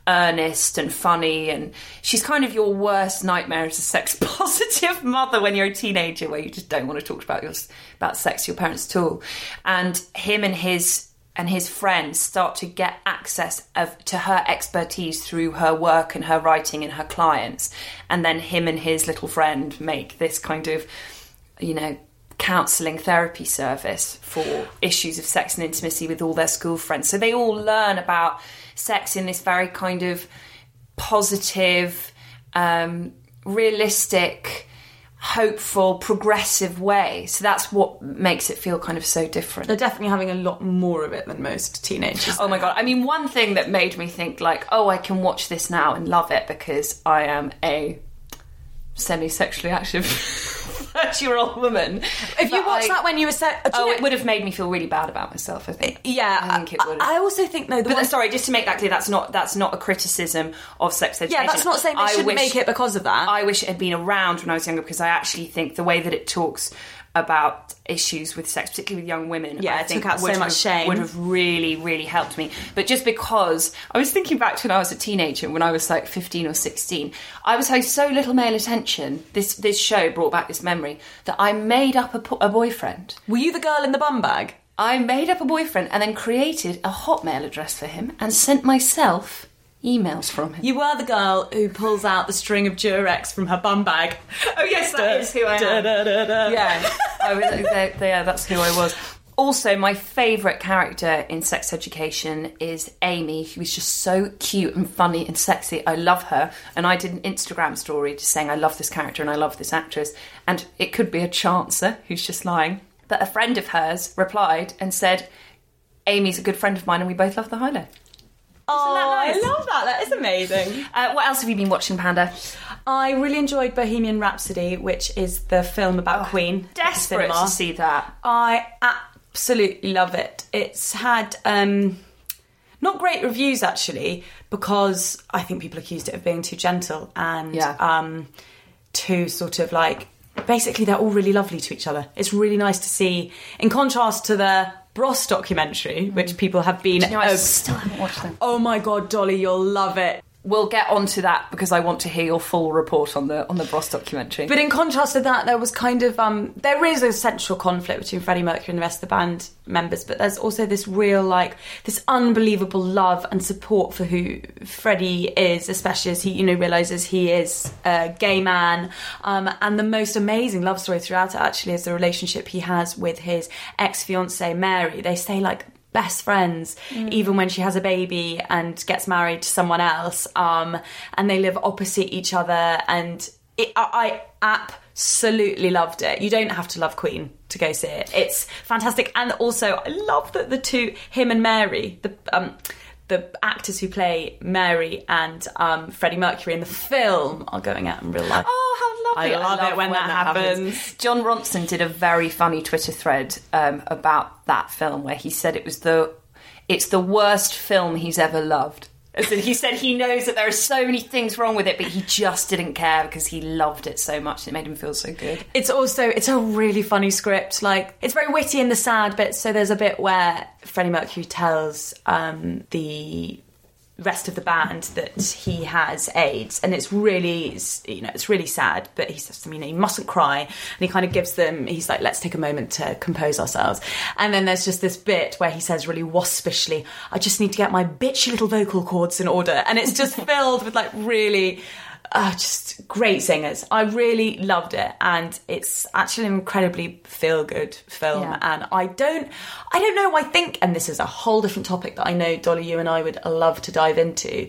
earnest and funny, and she's kind of your worst nightmare as a sex positive mother when you're a teenager, where you just don't want to talk about your about sex to your parents at all. And him and his and his friends start to get access of to her expertise through her work and her writing and her clients. And then him and his little friend make this kind of you know counselling therapy service for issues of sex and intimacy with all their school friends. So they all learn about sex in this very kind of positive um, realistic hopeful progressive way so that's what makes it feel kind of so different They're definitely having a lot more of it than most teenagers. Oh my god! I mean, one thing that made me think like, oh, I can watch this now and love it because I am a semi-sexually active thirty-year-old woman. If you watched I- that when you were set, you oh, know- it would have made me feel really bad about myself. I think. yeah, I think it would. I, also think though, the but one- sorry, just to make that clear, that's not that's not a criticism of sex education. yeah, that's not saying they I shouldn't wish- make it because of that. I wish it had been around when I was younger because I actually think the way that it talks about issues with sex, particularly with young women, Yeah, I think took out so would much have, shame. would have really, really helped me. But just because I was thinking back to when I was a teenager, when I was like fifteen or sixteen, I was having so little male attention. This this show brought back this memory that I made up a, a boyfriend. Were you the girl in the bum bag? I made up a boyfriend and then created a Hotmail address for him and sent myself emails from him. You were the girl who pulls out the string of Durex from her bum bag. Oh yes, that is who I am. Yeah, oh, I was, they- they- yeah, that's who I was. Also, my favourite character in Sex Education is Amy, who is just so cute and funny and sexy. I love her, and I did an Instagram story just saying I love this character and I love this actress. And it could be a chancer who's just lying, but a friend of hers replied and said, "Amy's a good friend of mine, and we both love the High Low." Oh, nice? I love that. That is amazing. Uh, what else have you been watching, Panda? I really enjoyed Bohemian Rhapsody, which is the film about Queen. Desperate to see that. I absolutely love it. It's had um, not great reviews actually, because I think people accused it of being too gentle and Yeah. um, too sort of like. Basically, they're all really lovely to each other. It's really nice to see, in contrast to the Bros documentary, which mm. people have been. You know, I still haven't watched them. oh my god, Dolly, you'll love it. We'll get onto that because I want to hear your full report on the on the Bros documentary. But in contrast to that, there was kind of um, there is a central conflict between Freddie Mercury and the rest of the band members, but there's also this real like this unbelievable love and support for who Freddie is, especially as he you know realizes he is a gay man. Um, and the most amazing love story throughout it actually is the relationship he has with his ex fiancee Mary. They stay like best friends, even when she has a baby and gets married to someone else. Um, and they live opposite each other. And it, I, I absolutely loved it. You don't have to love Queen to go see it. It's fantastic. And also, I love that the two, him and Mary, the um, the actors who play Mary and um, Freddie Mercury in the film are going out in real life. Oh, how lovely! I love it when that happens. Jon Ronson did a very funny Twitter thread um, about that film where he said it was the it's the worst film he's ever loved. As in, he said he knows that there are so many things wrong with it, but he just didn't care because he loved it so much. And it made him feel so good. It's also it's a really funny script. Like it's very witty in the sad bit. So there's a bit where Freddie Mercury tells um, the rest of the band that he has AIDS, and it's really you know it's really sad. But he says to them, you know, you mustn't cry, and he kind of gives them. He's like, let's take a moment to compose ourselves. And then there's just this bit where he says really waspishly, I just need to get my bitchy little vocal cords in order, and it's just filled with like really uh, just great singers. I really loved it, and it's actually an incredibly feel good film. Yeah. And I don't, I don't know. I think, and this is a whole different topic that I know Dolly, you and I would love to dive into.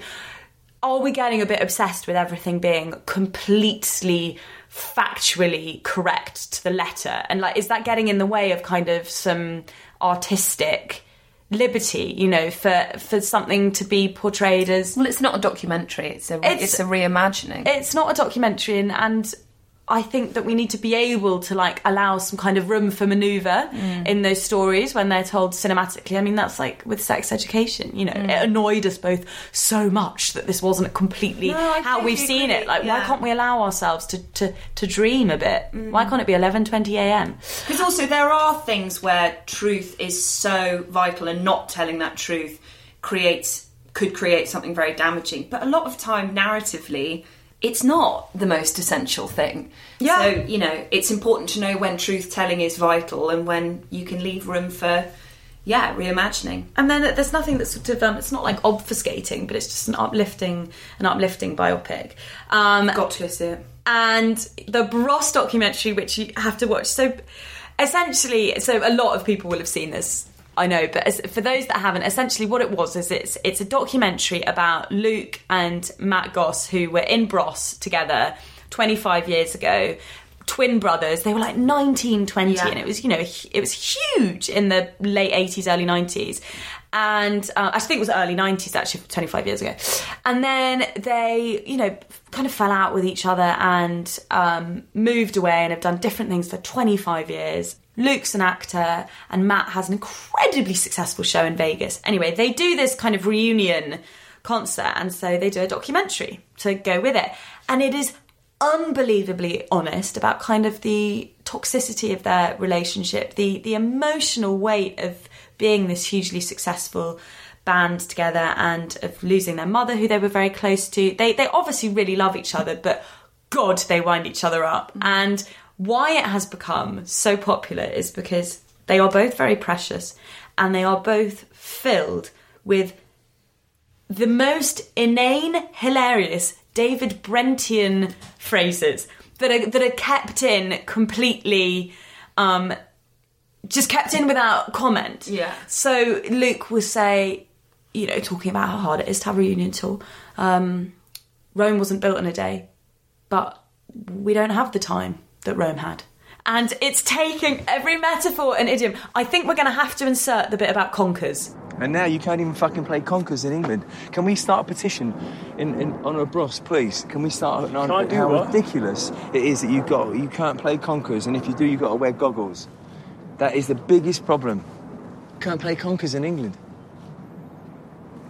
Are we getting a bit obsessed with everything being completely factually correct to the letter? And like, is that getting in the way of kind of some artistic? Liberty you know for for something to be portrayed as Well, it's not a documentary; it's a It's- it's, a reimagining. it's not a documentary and, and I think that we need to be able to like allow some kind of room for maneuver mm. in those stories when they're told cinematically. I mean, that's like with sex education, you know, it mm. annoyed us both so much that this wasn't completely No, how we've seen agree, it. Like, why can't we allow ourselves to, to, to dream a bit? Mm. Why can't it be 11.20 a.m.? Because also there are things where truth is so vital, and not telling that truth creates could create something very damaging. But a lot of time, narratively, it's not the most essential thing. Yeah. So you know, it's important to know when truth telling is vital and when you can leave room for, yeah, reimagining. And then there's nothing that's sort of um, it's not like obfuscating, but it's just an uplifting an uplifting biopic. Um, Got to see it. and the Bros documentary, which you have to watch. So essentially, so a lot of people will have seen this. I know, but as, for those that haven't, essentially what it was is it's it's a documentary about Luke and Matt Goss who were in Bros together 25 years ago. Twin brothers, they were like 19, 20, Yeah. and it was, you know, it was huge in the late 80s, early 90s. And uh, I think it was early 90s, actually, 25 years ago. And then they, you know, kind of fell out with each other and um, moved away and have done different things for 25 years. Luke's an actor, and Matt has an incredibly successful show in Vegas. Anyway, they do this kind of reunion concert, and so they do a documentary to go with it. And it is unbelievably honest about kind of the toxicity of their relationship, the the emotional weight of being this hugely successful band together and of losing their mother who they were very close to. They they obviously really love each other, but god they wind each other up. Mm. And why it has become so popular is because they are both very precious and they are both filled with the most inane, hilarious David Brentian phrases that are that are kept in completely, um, just kept in without comment. Yeah. So Luke will say, you know, talking about how hard it is to have a reunion tour. Um, Rome wasn't built in a day, but we don't have the time that Rome had. And it's taking every metaphor and idiom. I think we're going to have to insert the bit about conkers. And now you can't even fucking play conkers in England. Can we start a petition in, in on a bros, please? Can we start on Can't do how what? ridiculous it is that you got you can't play conkers, and if you do, you've got to wear goggles. That is the biggest problem. Can't play conkers in England.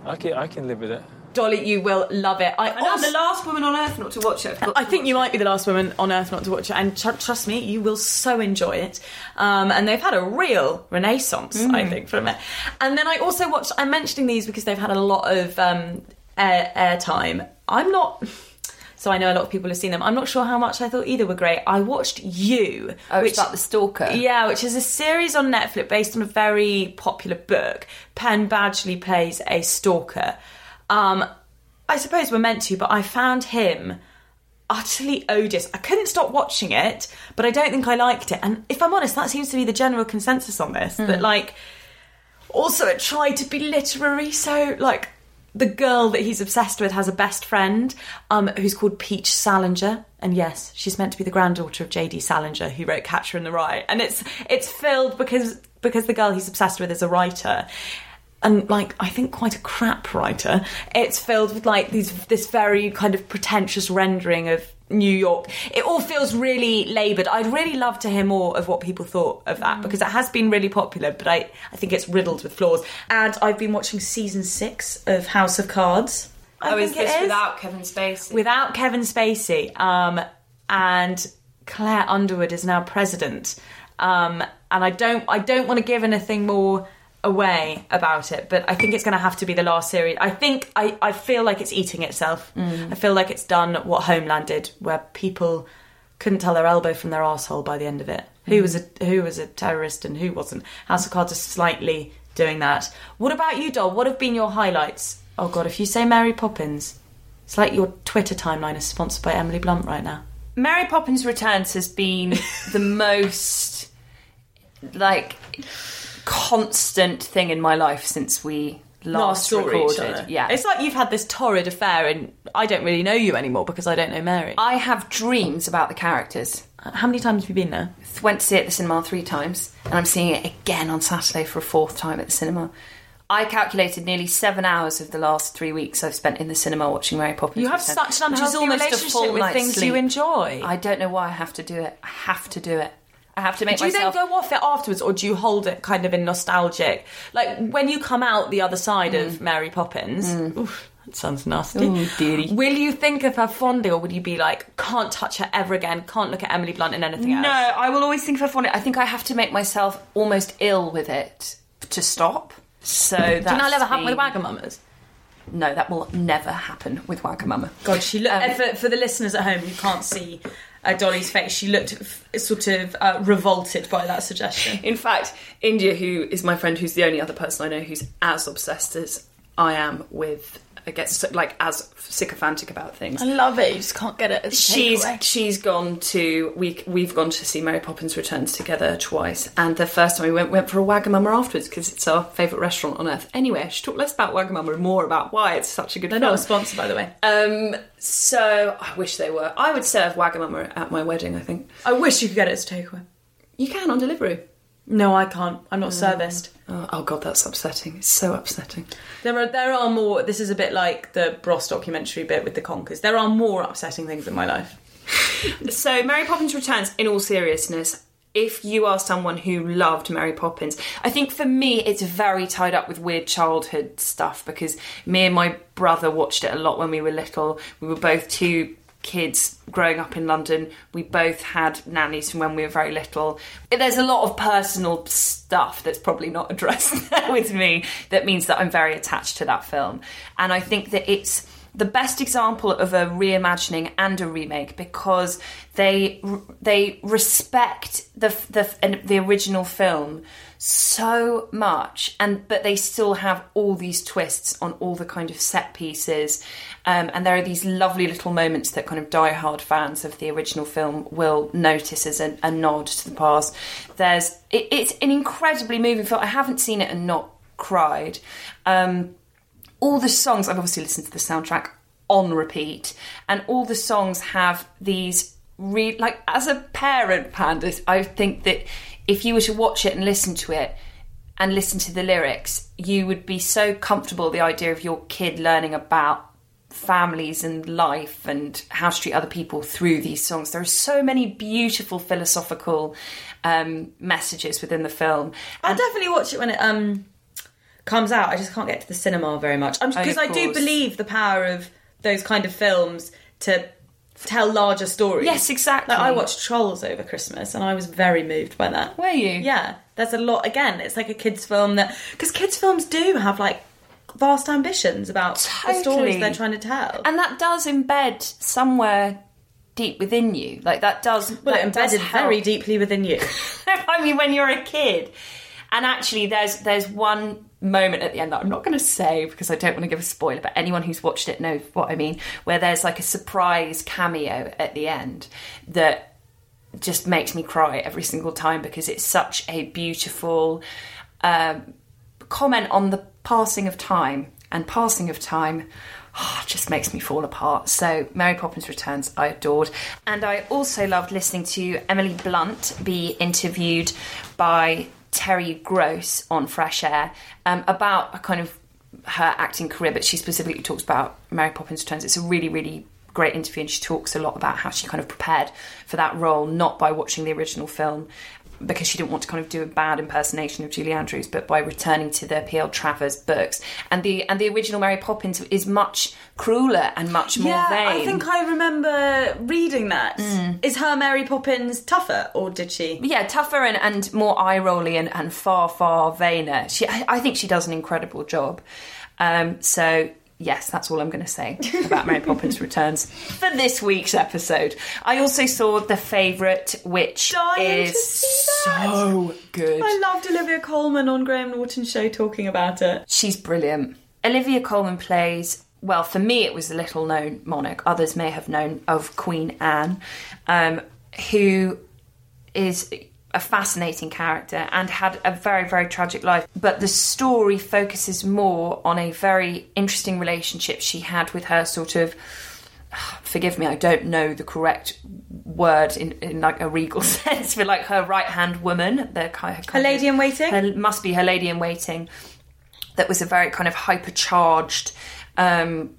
I can, I can live with it. Dolly, you will love it. I, And I'm the last woman on earth not to watch it. I think you it. might be the last woman on earth not to watch it, and tr- trust me, you will so enjoy it. Um, and they've had a real renaissance, I think, from it. And then I also watched. I'm mentioning these because they've had a lot of um, air airtime. I'm not. So I know a lot of people have seen them. I'm not sure how much I thought either were great. I watched You, Oh, it's about the stalker. yeah, which is a series on Netflix based on a very popular book. Penn Badgley plays a stalker. Um, I suppose we're meant to, but I found him utterly odious. I couldn't stop watching it, but I don't think I liked it. And if I'm honest, that seems to be the general consensus on this. That like also it tried to be literary. So like the girl that he's obsessed with has a best friend um, who's called Peach Salinger, and yes, she's meant to be the granddaughter of J.D. Salinger, who wrote Catcher in the Rye, and it's it's filled because because the girl he's obsessed with is a writer. And like, I think quite a crap writer. It's filled with like these this very kind of pretentious rendering of New York. It all feels really laboured. I'd really love to hear more of what people thought of that because it has been really popular, but I, I think it's riddled with flaws. And I've been watching season six of House of Cards. I oh, is this without Kevin Spacey? without Kevin Spacey. Um, and Claire Underwood is now president. Um, and I don't I don't want to give anything more away about it, but I think it's going to have to be the last series. I think I, I feel like it's eating itself. Mm. I feel like it's done what Homeland did, where people couldn't tell their elbow from their asshole by the end of it. Who mm. was a who was a terrorist and who wasn't? House of Cards is slightly doing that. What about you, Doll? What have been your highlights? Oh God, if you say Mary Poppins, it's like your Twitter timeline is sponsored by Emily Blunt right now. Mary Poppins Returns has been the most like constant thing in my life since we last, recorded. Yeah, It's like you've had this torrid affair and I don't really know you anymore because I don't know Mary. I have dreams about the characters. Uh, how many times have you been there? Went to see it at the cinema three times, and I'm seeing it again on Saturday for a fourth time at the cinema. I calculated nearly seven hours of the last three weeks I've spent in the cinema watching Mary Poppins. You have such an unhealthy almost a relationship with things sleep. you enjoy. I don't know why I have to do it. I have to do it. I have to make do you then go off it afterwards, or do you hold it kind of in nostalgic? Like when you come out the other side Mm. of Mary Poppins. Oof, that sounds nasty. Ooh, dearie. Will you think of her fondly, or would you be like, can't touch her ever again? Can't look at Emily Blunt in anything else? No, I will always think of her fondly. I think I have to make myself almost ill with it to stop. So that's you that ever happen with Wagamamas? No, that will never happen with Wagamama. God, she looked. Um, for, for the listeners at home who can't see uh, Dolly's face, she looked f- sort of uh, revolted by that suggestion. In fact, India, who is my friend, who's the only other person I know who's as obsessed as I am with, I guess, like as sycophantic about things. I love it. You just can't get it. As She's takeaway. she's gone to we we've gone to see Mary Poppins Returns together twice, and the first time we went went for a Wagamama afterwards because it's our favourite restaurant on earth. Anyway, she talked less about Wagamama and more about why it's such a good. They're film. not a sponsor, by the way. Um, so I wish they were. I would serve Wagamama at my wedding. I think I wish you could get it as a takeaway. you can on delivery. No, I can't. I'm not serviced. Oh, oh god, that's upsetting. It's so upsetting. There are there are more. This is a bit like the Bros documentary bit with the conkers. There are more upsetting things in my life. So, Mary Poppins Returns, in all seriousness, if you are someone who loved Mary Poppins, I think for me it's very tied up with weird childhood stuff because me and my brother watched it a lot when we were little. We were both two kids growing up in London. We both had nannies from when we were very little. There's a lot of personal stuff that's probably not addressed with me that means that I'm very attached to that film. And I think that it's the best example of a reimagining and a remake because they they respect the the the original film so much and but they still have all these twists on all the kind of set pieces um, and there are these lovely little moments that kind of die-hard fans of the original film will notice as a, a nod to the past there's it, it's an incredibly moving film i haven't seen it and not cried um, all the songs I've obviously listened to the soundtrack on repeat, and all the songs have these re- like as a parent, Pandas. I think that if you were to watch it and listen to it and listen to the lyrics, you would be so comfortable the idea of your kid learning about families and life and how to treat other people through these songs. There are so many beautiful philosophical um, messages within the film. I'll definitely watch it when it um comes out. I just can't get to the cinema very much. Oh, Because of I do believe the power of those kind of films to tell larger stories. Yes, exactly. Like I watched Trolls over Christmas and I was very moved by that. Were you? Yeah. There's a lot again, it's like a kids film that because kids films do have like vast ambitions about the stories they're trying to tell. and that does embed somewhere deep within you. Like that does. well, that it embedded very deeply within you. I mean, when you're a kid, and actually, there's there's one moment at the end that I'm not going to say because I don't want to give a spoiler, but anyone who's watched it knows what I mean. Where there's like a surprise cameo at the end that just makes me cry every single time because it's such a beautiful. Um, comment on the passing of time, and passing of time oh, just makes me fall apart. So, Mary Poppins Returns, I adored. And I also loved listening to Emily Blunt be interviewed by Terry Gross on Fresh Air um, about a kind of her acting career, but she specifically talks about Mary Poppins Returns. It's a really, really great interview, and she talks a lot about how she kind of prepared for that role, not by watching the original film. Because she didn't want to kind of do a bad impersonation of Julie Andrews, but by returning to the P.L. Travers books, and the and the original Mary Poppins is much crueler and much more yeah, vain. I think I remember reading that. Is her Mary Poppins tougher, or did she? yeah, tougher and, and more eye rolly and, and far, far vainer. She, I, I think she does an incredible job. Um, so, yes, that's all I'm going to say about Mary Poppins Returns for this week's episode. I also saw The Favourite, which Dying is so good. I loved Olivia Colman on Graham Norton's show talking about it. She's brilliant. Olivia Colman plays, well, for me, it was a little known monarch. Others may have known of Queen Anne, um, who is a fascinating character and had a very, very tragic life. But the story focuses more on a very interesting relationship she had with her sort of. Forgive me, I don't know the correct word in, in like a regal sense, for like her right hand woman, the kind of Her lady in waiting? her, must be her lady in waiting that was a very kind of hypercharged um,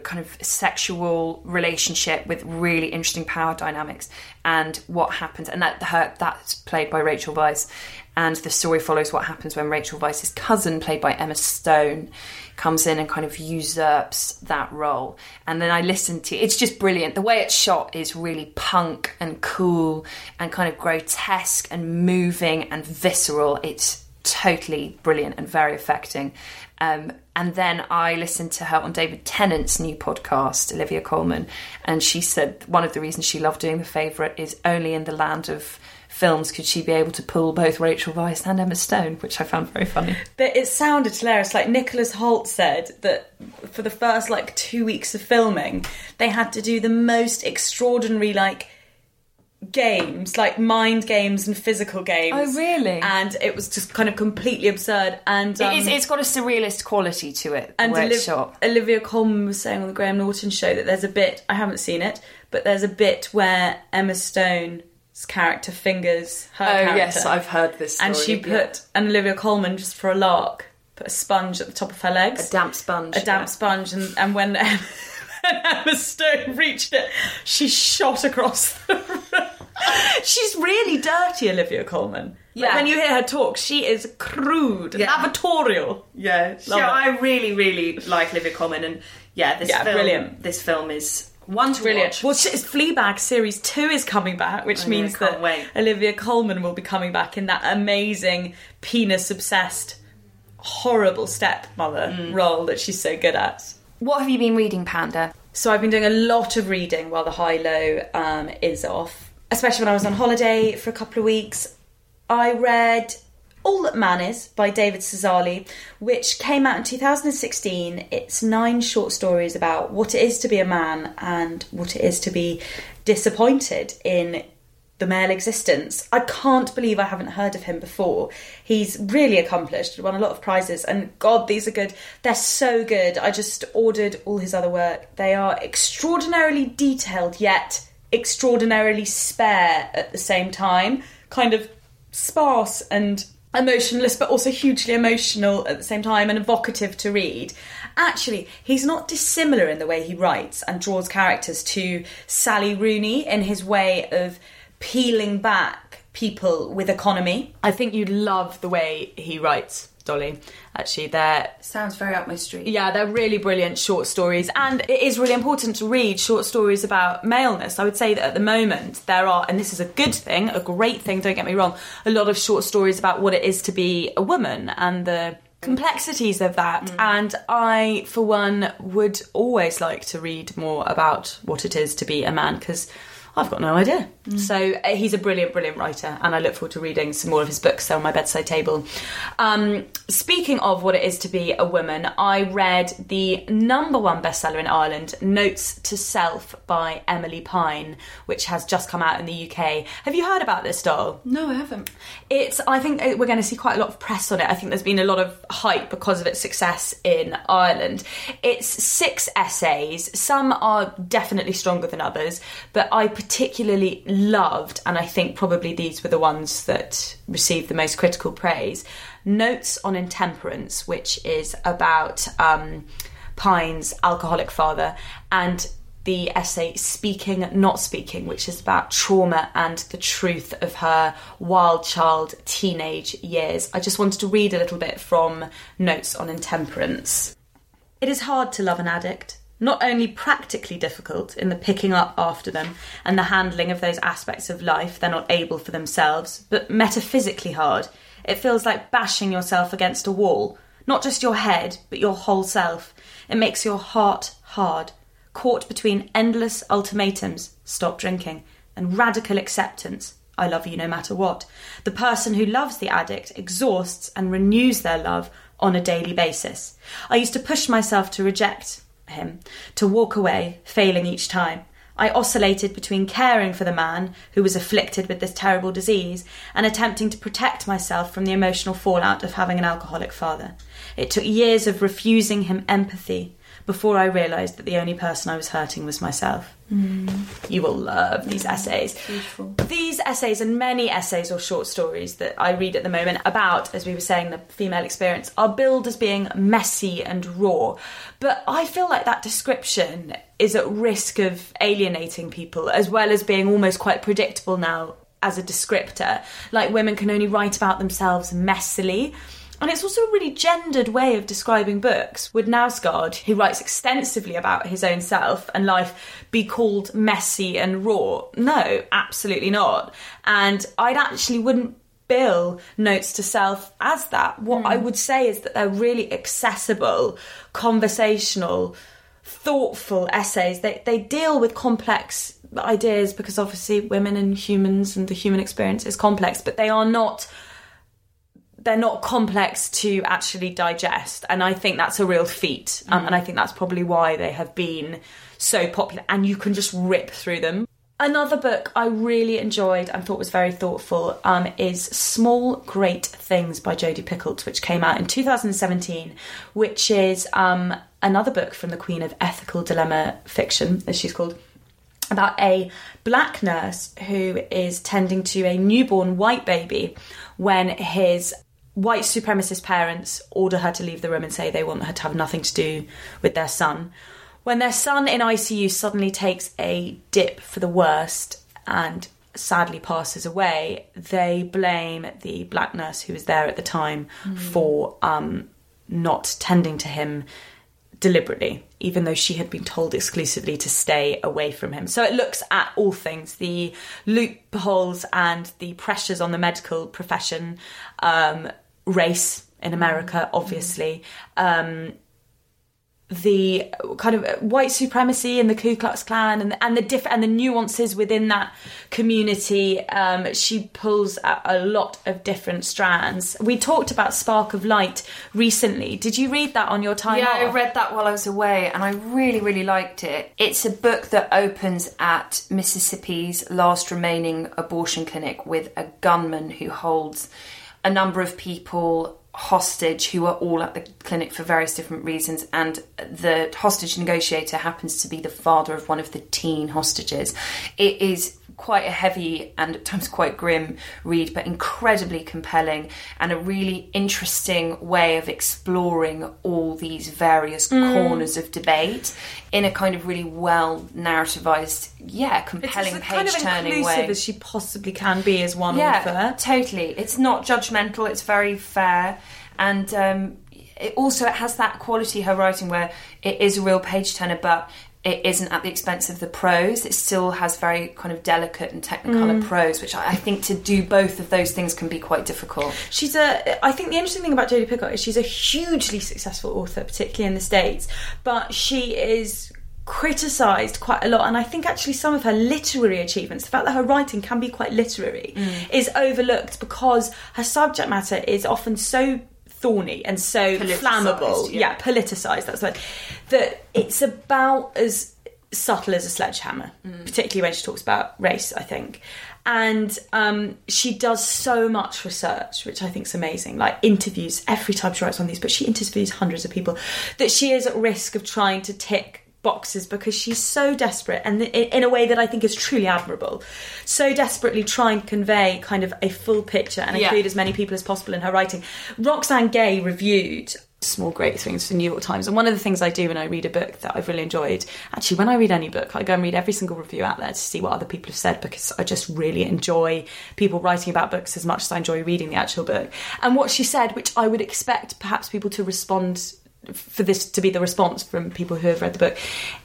kind of sexual relationship with really interesting power dynamics and what happens. And that her that's played by Rachel Weisz. And the story follows what happens when Rachel Weisz's cousin played by Emma Stone comes in and kind of usurps that role. And then I listened to it's just brilliant. The way it's shot is really punk and cool and kind of grotesque and moving and visceral. It's totally brilliant and very affecting. Um, and then I listened to her on David Tennant's new podcast, Olivia Colman, and she said one of the reasons she loved doing The Favourite is only in the land of films could she be able to pull both Rachel Weisz and Emma Stone, which I found very funny. But it sounded hilarious. Like Nicholas Hoult said that for the first like two weeks of filming, they had to do the most extraordinary like games, like mind games and physical games. Oh, really? And it was just kind of completely absurd. And um, it's, it's got a surrealist quality to it, and Oliv- shot. Olivia Colman was saying on the Graham Norton show that there's a bit I haven't seen it, but there's a bit where Emma Stone's character fingers her oh, character. Yes, I've heard this. and she put and Olivia Colman just for a lark put a sponge at the top of her legs, a damp sponge. a damp yeah. sponge, and, and when Emma, when Emma Stone reached it, she shot across the room. She's really dirty, Olivia Colman. Like, Yeah. when you hear her talk, she is crude, Yeah. lavatorial. Yeah, Love yeah, it. I really, really like Olivia Colman, and yeah, this Yeah, film, brilliant. This film is one to Brilliant. watch. Well, sh- Fleabag series two is coming back, which I means can't that wait. Olivia Colman will be coming back in that amazing penis obsessed, horrible stepmother Mm. role that she's so good at. What have you been reading, Panda? So I've been doing a lot of reading while the high low um, is off, especially when I was on holiday for a couple of weeks. I read All That Man Is by David Szalay, which came out in 2016. It's nine short stories about what it is to be a man and what it is to be disappointed in the male existence. I can't believe I haven't heard of him before. He's really accomplished, won a lot of prizes, and God, these are good. They're so good. I just ordered all his other work. They are extraordinarily detailed, yet extraordinarily spare at the same time. Kind of sparse and emotionless, but also hugely emotional at the same time and evocative to read. Actually, he's not dissimilar in the way he writes and draws characters to Sally Rooney in his way of peeling back people with economy. I think you'd love the way he writes, Dolly. Actually, they're Sounds very up my street. yeah, they're really brilliant short stories, and it is really important to read short stories about maleness. I would say that at the moment there are, and this is a good thing, a great thing. Don't get me wrong, a lot of short stories about what it is to be a woman and the complexities of that. Mm. And I, for one, would always like to read more about what it is to be a man because. I've got no idea. So uh, he's a brilliant, brilliant writer, and I look forward to reading some more of his books. On my bedside table. Um, speaking of what it is to be a woman, I read the number one bestseller in Ireland, Notes to Self by Emilie Pine, which has just come out in the UK. Have you heard about this doll? No, I haven't. It's. I think uh, we're going to see quite a lot of press on it. I think there's been a lot of hype because of its success in Ireland. It's six essays. Some are definitely stronger than others, but I particularly loved, and I think probably these were the ones that received the most critical praise. Notes on Intemperance, which is about um, Pine's alcoholic father, and the essay Speaking, Not Speaking, which is about trauma and the truth of her wild child teenage years. I just wanted to read a little bit from Notes on Intemperance. It is hard to love an addict. Not only practically difficult in the picking up after them and the handling of those aspects of life they're not able for themselves, but metaphysically hard. It feels like bashing yourself against a wall. Not just your head, but your whole self. It makes your heart hard caught between endless ultimatums stop drinking and radical acceptance I love you no matter what. The person who loves the addict exhausts and renews their love on a daily basis. I used to push myself to reject him, to walk away, failing each time. I oscillated between caring for the man who was afflicted with this terrible disease and attempting to protect myself from the emotional fallout of having an alcoholic father. It took years of refusing him empathy before I realised that the only person I was hurting was myself. Mm. You will love these essays. These essays and many essays or short stories that I read at the moment about, as we were saying, the female experience are billed as being messy and raw. But I feel like that description is at risk of alienating people as well as being almost quite predictable now as a descriptor. Like women can only write about themselves messily. And it's also a really gendered way of describing books. Would Knausgaard, who writes extensively about his own self and life, be called messy and raw? No, absolutely not. And I'd actually wouldn't bill notes to self as that. What I hmm. would say is that they're really accessible, conversational, thoughtful essays. They they deal with complex ideas because obviously women and humans and the human experience is complex, but they are not they're not complex to actually digest. And i think that's a real feat. Um, and i think that's probably why they have been so popular. And you can just rip through them. Another book i really enjoyed and thought was very thoughtful um, is small great things by jodi picoult which came out in 2017 which is um, another book from the queen of ethical dilemma fiction as she's called about a black nurse who is tending to a newborn white baby when his white supremacist parents order her to leave the room and say they want her to have nothing to do with their son. When their son in ICU suddenly takes a dip for the worst and sadly passes away, they blame the black nurse who was there at the time for um, not tending to him deliberately, even though she had been told exclusively to stay away from him. So it looks at all things the loopholes and the pressures on the medical profession, um, race in America, obviously. Um, the kind of white supremacy and the Ku Klux Klan and and the diff- and the nuances within that community. Um, she pulls a, a lot of different strands. We talked about Spark of Light recently. Did you read that on your time? Yeah, I read that while I was away and I really, really liked it. It's a book that opens at Mississippi's last remaining abortion clinic with a gunman who holds a number of people hostage who are all at the clinic for various different reasons and the hostage negotiator happens to be the father of one of the teen hostages. It is quite a heavy and at times quite grim read but incredibly compelling and a really interesting way of exploring all these various corners of debate in a kind of really well narrativized yeah It's compelling as kind page of turning way as she possibly can be as one yeah, author. totally. It's not judgmental. It's very fair, and um, it also it has that quality her writing where it is a real page turner, but it isn't at the expense of the prose. It still has very kind of delicate and technicolor Mm. prose, which I I think to do both of those things can be quite difficult. She's a. I think the interesting thing about Jodi Picoult is she's a hugely successful author, particularly in the states. But she is criticised quite a lot, and I think actually some of her literary achievements, the fact that her writing can be quite literary, is overlooked because her subject matter is often so thorny and so flammable. yeah. Yeah, politicized. That's right. That it's about as subtle as a sledgehammer, particularly when she talks about race. I think. And um, she does so much research, which I think is amazing. Like interviews every time she writes on these, but she interviews hundreds of people. That she is at risk of trying to tick boxes because she's so desperate and in a way that I think is truly admirable. So desperately trying to convey kind of a full picture and Yeah. include as many people as possible in her writing. Roxane Gay reviewed small great things for the New York Times and one of the things I do when I read a book that I've really enjoyed actually when I read any book I go and read every single review out there to see what other people have said because I just really enjoy people writing about books as much as I enjoy reading the actual book and what she said which I would expect perhaps people to respond for this to be the response from people who have read the book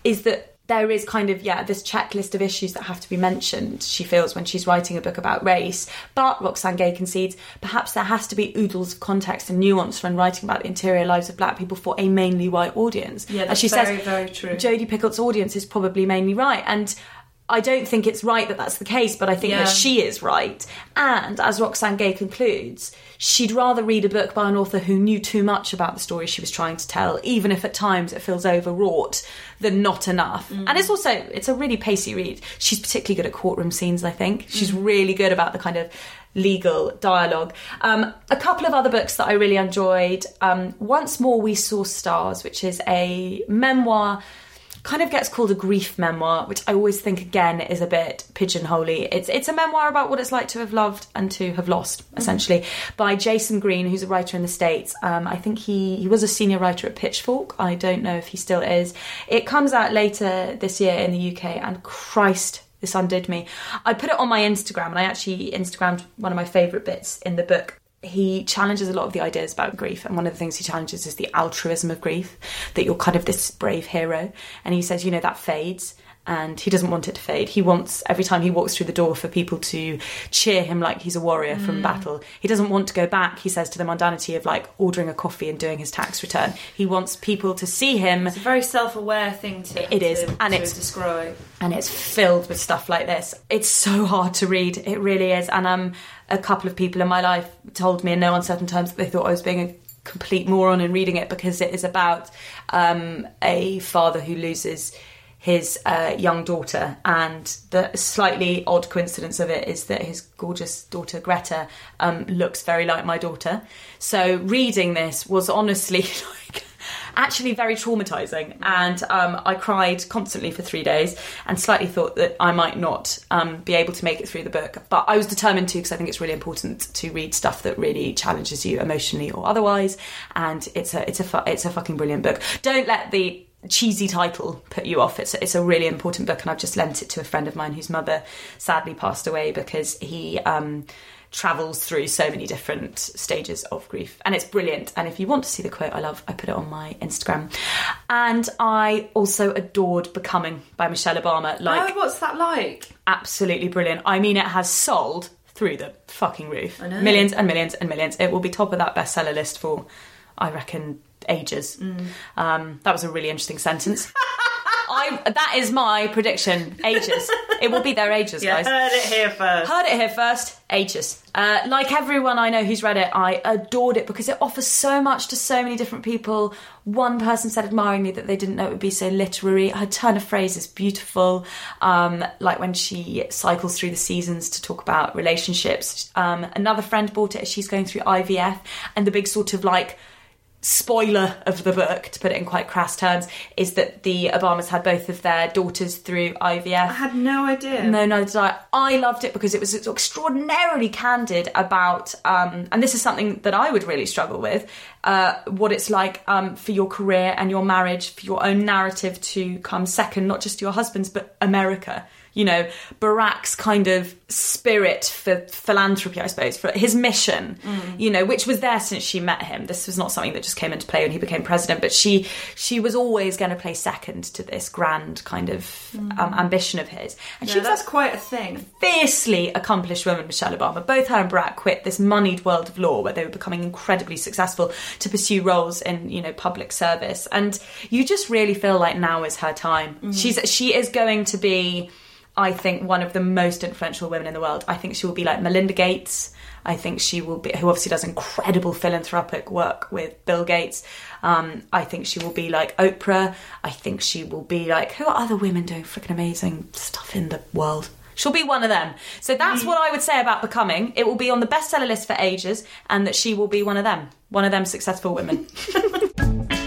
is that there is kind of yeah this checklist of issues that have to be mentioned she feels when she's writing a book about race. But roxane gay concedes perhaps there has to be oodles of context and nuance when writing about the interior lives of black people for a mainly white audience. Yeah, as that's she very, says very true. jodi picoult's audience is probably mainly right. And I don't think it's right that that's the case, but I think Yeah. that she is right. And as Roxane Gay concludes, she'd rather read a book by an author who knew too much about the story she was trying to tell, even if at times it feels overwrought, than not enough. And it's also it's a really pacey read. She's particularly good at courtroom scenes, I think. She's really good about the kind of legal dialogue. Um, a couple of other books that I really enjoyed. Um, Once More We Saw Stars, which is a memoir kind of gets called a grief memoir, which I always think again is a bit pigeonholy. It's it's a memoir about what it's like to have loved and to have lost, essentially, by Jayson Greene, who's a writer in the States. Um, I think he he was a senior writer at Pitchfork. I don't know if he still is. It comes out later this year in the UK, and Christ. This undid me. I put it on my Instagram, and I actually Instagrammed one of my favourite bits in the book he challenges a lot of the ideas about grief and one of the things he challenges is the altruism of grief that you're kind of this brave hero. And he says you know that fades and he doesn't want it to fade he wants every time he walks through the door for people to cheer him like he's a warrior from battle he doesn't want to go back he says to the mundanity of like ordering a coffee and doing his tax return he wants people to see him It's a very self-aware thing to It is, to, and to it's- describe. and it's filled with stuff like this. It's so hard to read, it really is. And um, a couple of people in my life told me in no uncertain terms that they thought I was being a complete moron in reading it because it is about um, a father who loses his uh, young daughter, and the slightly odd coincidence of it is that his gorgeous daughter Greta um, looks very like my daughter. So reading this was honestly like actually very traumatizing. And um, i cried constantly for three days and slightly thought that i might not um, be able to make it through the book. But i was determined to because i think it's really important to read stuff that really challenges you emotionally or otherwise. And it's a it's a fu- it's a fucking brilliant book. Don't let the cheesy title put you off. It's it's a really important book and i've just lent it to a friend of mine whose mother sadly passed away because he um travels through so many different stages of grief. And it's brilliant. And if you want to see the quote i love i put it on my instagram. And i also adored becoming by michelle obama. Like oh, what's that like? absolutely brilliant. I mean it has sold through the fucking roof. Know. millions and millions and millions. It will be top of that bestseller list for i reckon ages Mm. um, that was a really interesting sentence I, that is my prediction ages it will be their ages guys heard it here first. Heard it here first. Ages. Uh, like everyone I know who's read it, I adored it because it offers so much to so many different people. One person said admiringly that they didn't know it would be so literary. Her turn of phrase is beautiful. Um, like when she cycles through the seasons to talk about relationships. Um, another friend bought it as she's going through IVF, and the big sort of like spoiler of the book, to put it in quite crass terms, is that the Obamas had both of their daughters through IVF. I had no idea. No, no, did I. I loved it because it was extraordinarily candid about, um, and this is something that I would really struggle with, uh, what it's like um, for your career and your marriage, for your own narrative to come second, not just your husband's, but America. You know, Barack's kind of spirit for philanthropy, I suppose, for his mission, mm. you know, which was there since she met him. This was not something that just came into play when he became president, but she she was always going to play second to this grand kind of mm. um, ambition of his. And No, she was that's quite a thing. fiercely accomplished woman, Michelle Obama. Both her and Barack quit this moneyed world of law where they were becoming incredibly successful to pursue roles in you know public service, and you just really feel like now is her time. Mm. She's she is going to be. I think one of the most influential women in the world. I think she will be like Melinda Gates. I think she will be, who obviously does incredible philanthropic work with Bill Gates. Um, I think she will be like Oprah. I think she will be like, who are other women doing freaking amazing stuff in the world? She'll be one of them. So that's what I would say about becoming. It will be on the bestseller list for ages, and that she will be one of them, one of them successful women.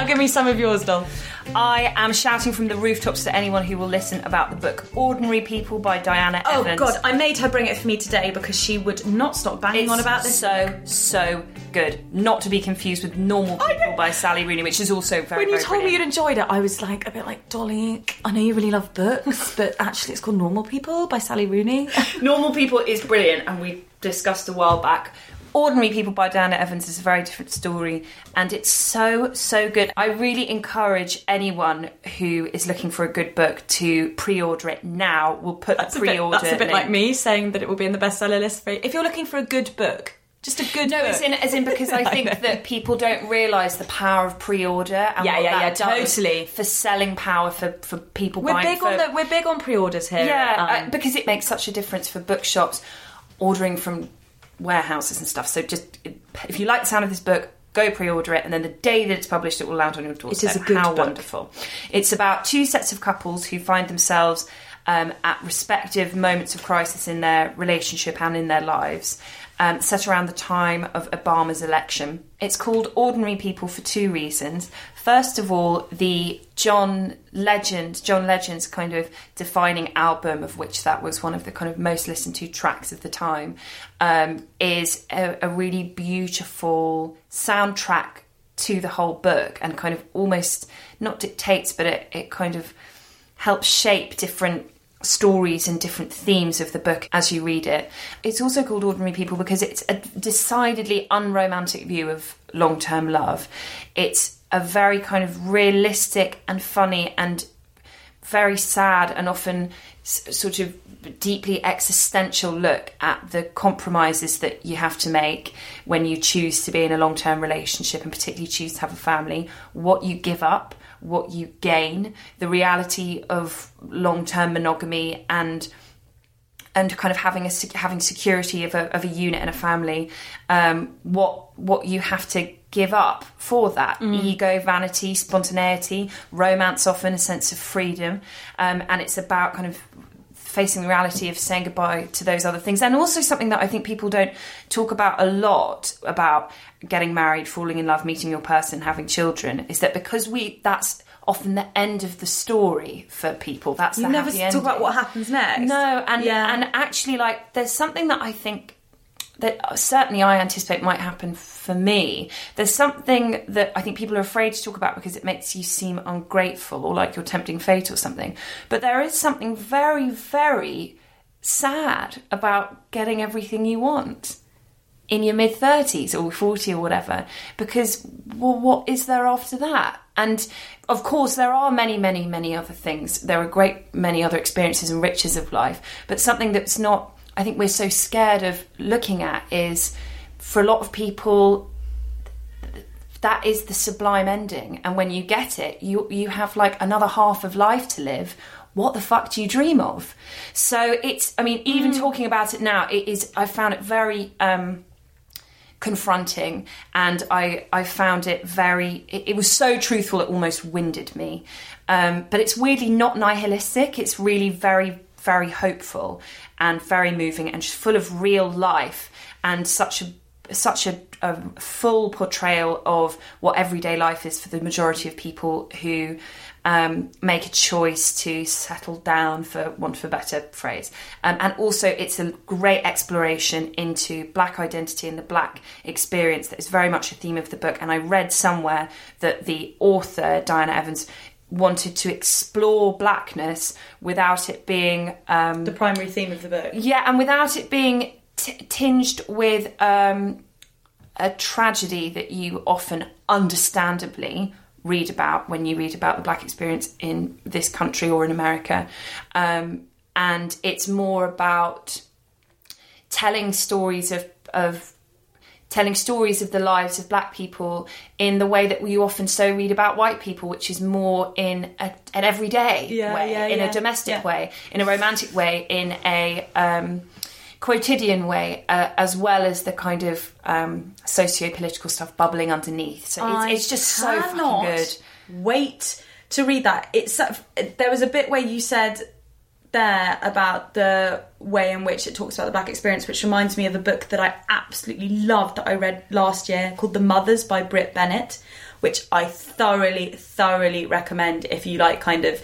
now give me some of yours, doll. I am shouting from the rooftops to anyone who will listen about the book Ordinary People by Diana Evans. Oh Evans. God, I made her bring it for me today because she would not stop banging It's on about this. so so good. Not to be confused with Normal People by Sally Rooney, which is also very. when you very told me you'd enjoyed it, I was like a bit like Dolly. I know you really love books, but actually, it's called Normal People by Sally Rooney. Normal People is brilliant, and we discussed a while back. Ordinary People by Diana Evans is a very different story, and it's so, so good. I really encourage anyone who is looking for a good book to pre order it now. We'll put That's a pre order. that's a bit like me saying that it will be in the bestseller list. For, if you're looking for a good book, just a good No, book. as in, as in because I think know. that people don't realise the power of pre-order. And Yeah, what yeah, yeah, does totally. for selling power for for people. we're buying big for, on the we're big on pre-orders here. yeah, um, uh, because it makes such a difference for bookshops ordering from warehouses and stuff. So just if you like the sound of this book, go pre-order it, and then the day that it's published, it will land on your doorstep. It is a good How book. wonderful! It's about two sets of couples who find themselves um, at respective moments of crisis in their relationship and in their lives. Um, set around the time of Obama's election. It's called Ordinary People for two reasons. First of all, the John Legend, John Legend's kind of defining album, of which that was one of the kind of most listened to tracks of the time, um, is a, a really beautiful soundtrack to the whole book and kind of almost not dictates, but it, it kind of helps shape different stories and different themes of the book as you read it. It's also called Ordinary People because it's a decidedly unromantic view of long term love. It's a very kind of realistic and funny and very sad and often s- sort of deeply existential look at the compromises that you have to make when you choose to be in a long term relationship and particularly choose to have a family, what you give up, what you gain, the reality of long term monogamy and and kind of having a having security of a, of a unit and a family, um, what what you have to give up for that. Ego, vanity, spontaneity, romance, often a sense of freedom, um, and it's about kind of facing the reality of saying goodbye to those other things, and also something that I think people don't talk about a lot about getting married, falling in love, meeting your person, having children, is that because we that's often the end of the story for people. That's you never talk about what happens next. No, and Yeah. and actually, like, there's something that I think that certainly I anticipate might happen for me. There's something that I think people are afraid to talk about because it makes you seem ungrateful or like you're tempting fate or something. But there is something very, very sad about getting everything you want in your mid 30s or 40 or whatever because well what is there after that and of course there are many many many other things there are great many other experiences and riches of life but something that's not i think we're so scared of looking at is for a lot of people that is the sublime ending. And when you get it you you have like another half of life to live. What the fuck do you dream of? So it's i mean even talking about it now it is i found it very um confronting. And i i found it very it, it was so truthful it almost winded me. Um but it's weirdly not nihilistic. It's really very very hopeful and very moving and just full of real life and such a such a, a full portrayal of what everyday life is for the majority of people who um, make a choice to settle down, for want of a better phrase. Um, and also, it's a great exploration into black identity and the black experience that is very much a theme of the book. And I read somewhere that the author, Diana Evans, wanted to explore blackness without it being um, the primary theme of the book. yeah, and without it being t- tinged with um, a tragedy that you often, understandably, read about when you read about the black experience in this country or in America. Um, and it's more about telling stories of of telling stories of the lives of black people in the way that we often so read about white people, which is more in a, an everyday Yeah, way, yeah, in yeah, a domestic way, in a romantic way, in a um, quotidian way, uh, as well as the kind of um, socio-political stuff bubbling underneath. So it's, it's just so fucking good. Wait to read that. It's uh, there was a bit where you said there about the way in which it talks about the black experience, which reminds me of a book that I absolutely loved that I read last year called The Mothers by Brit Bennett, which I thoroughly, thoroughly recommend if you like kind of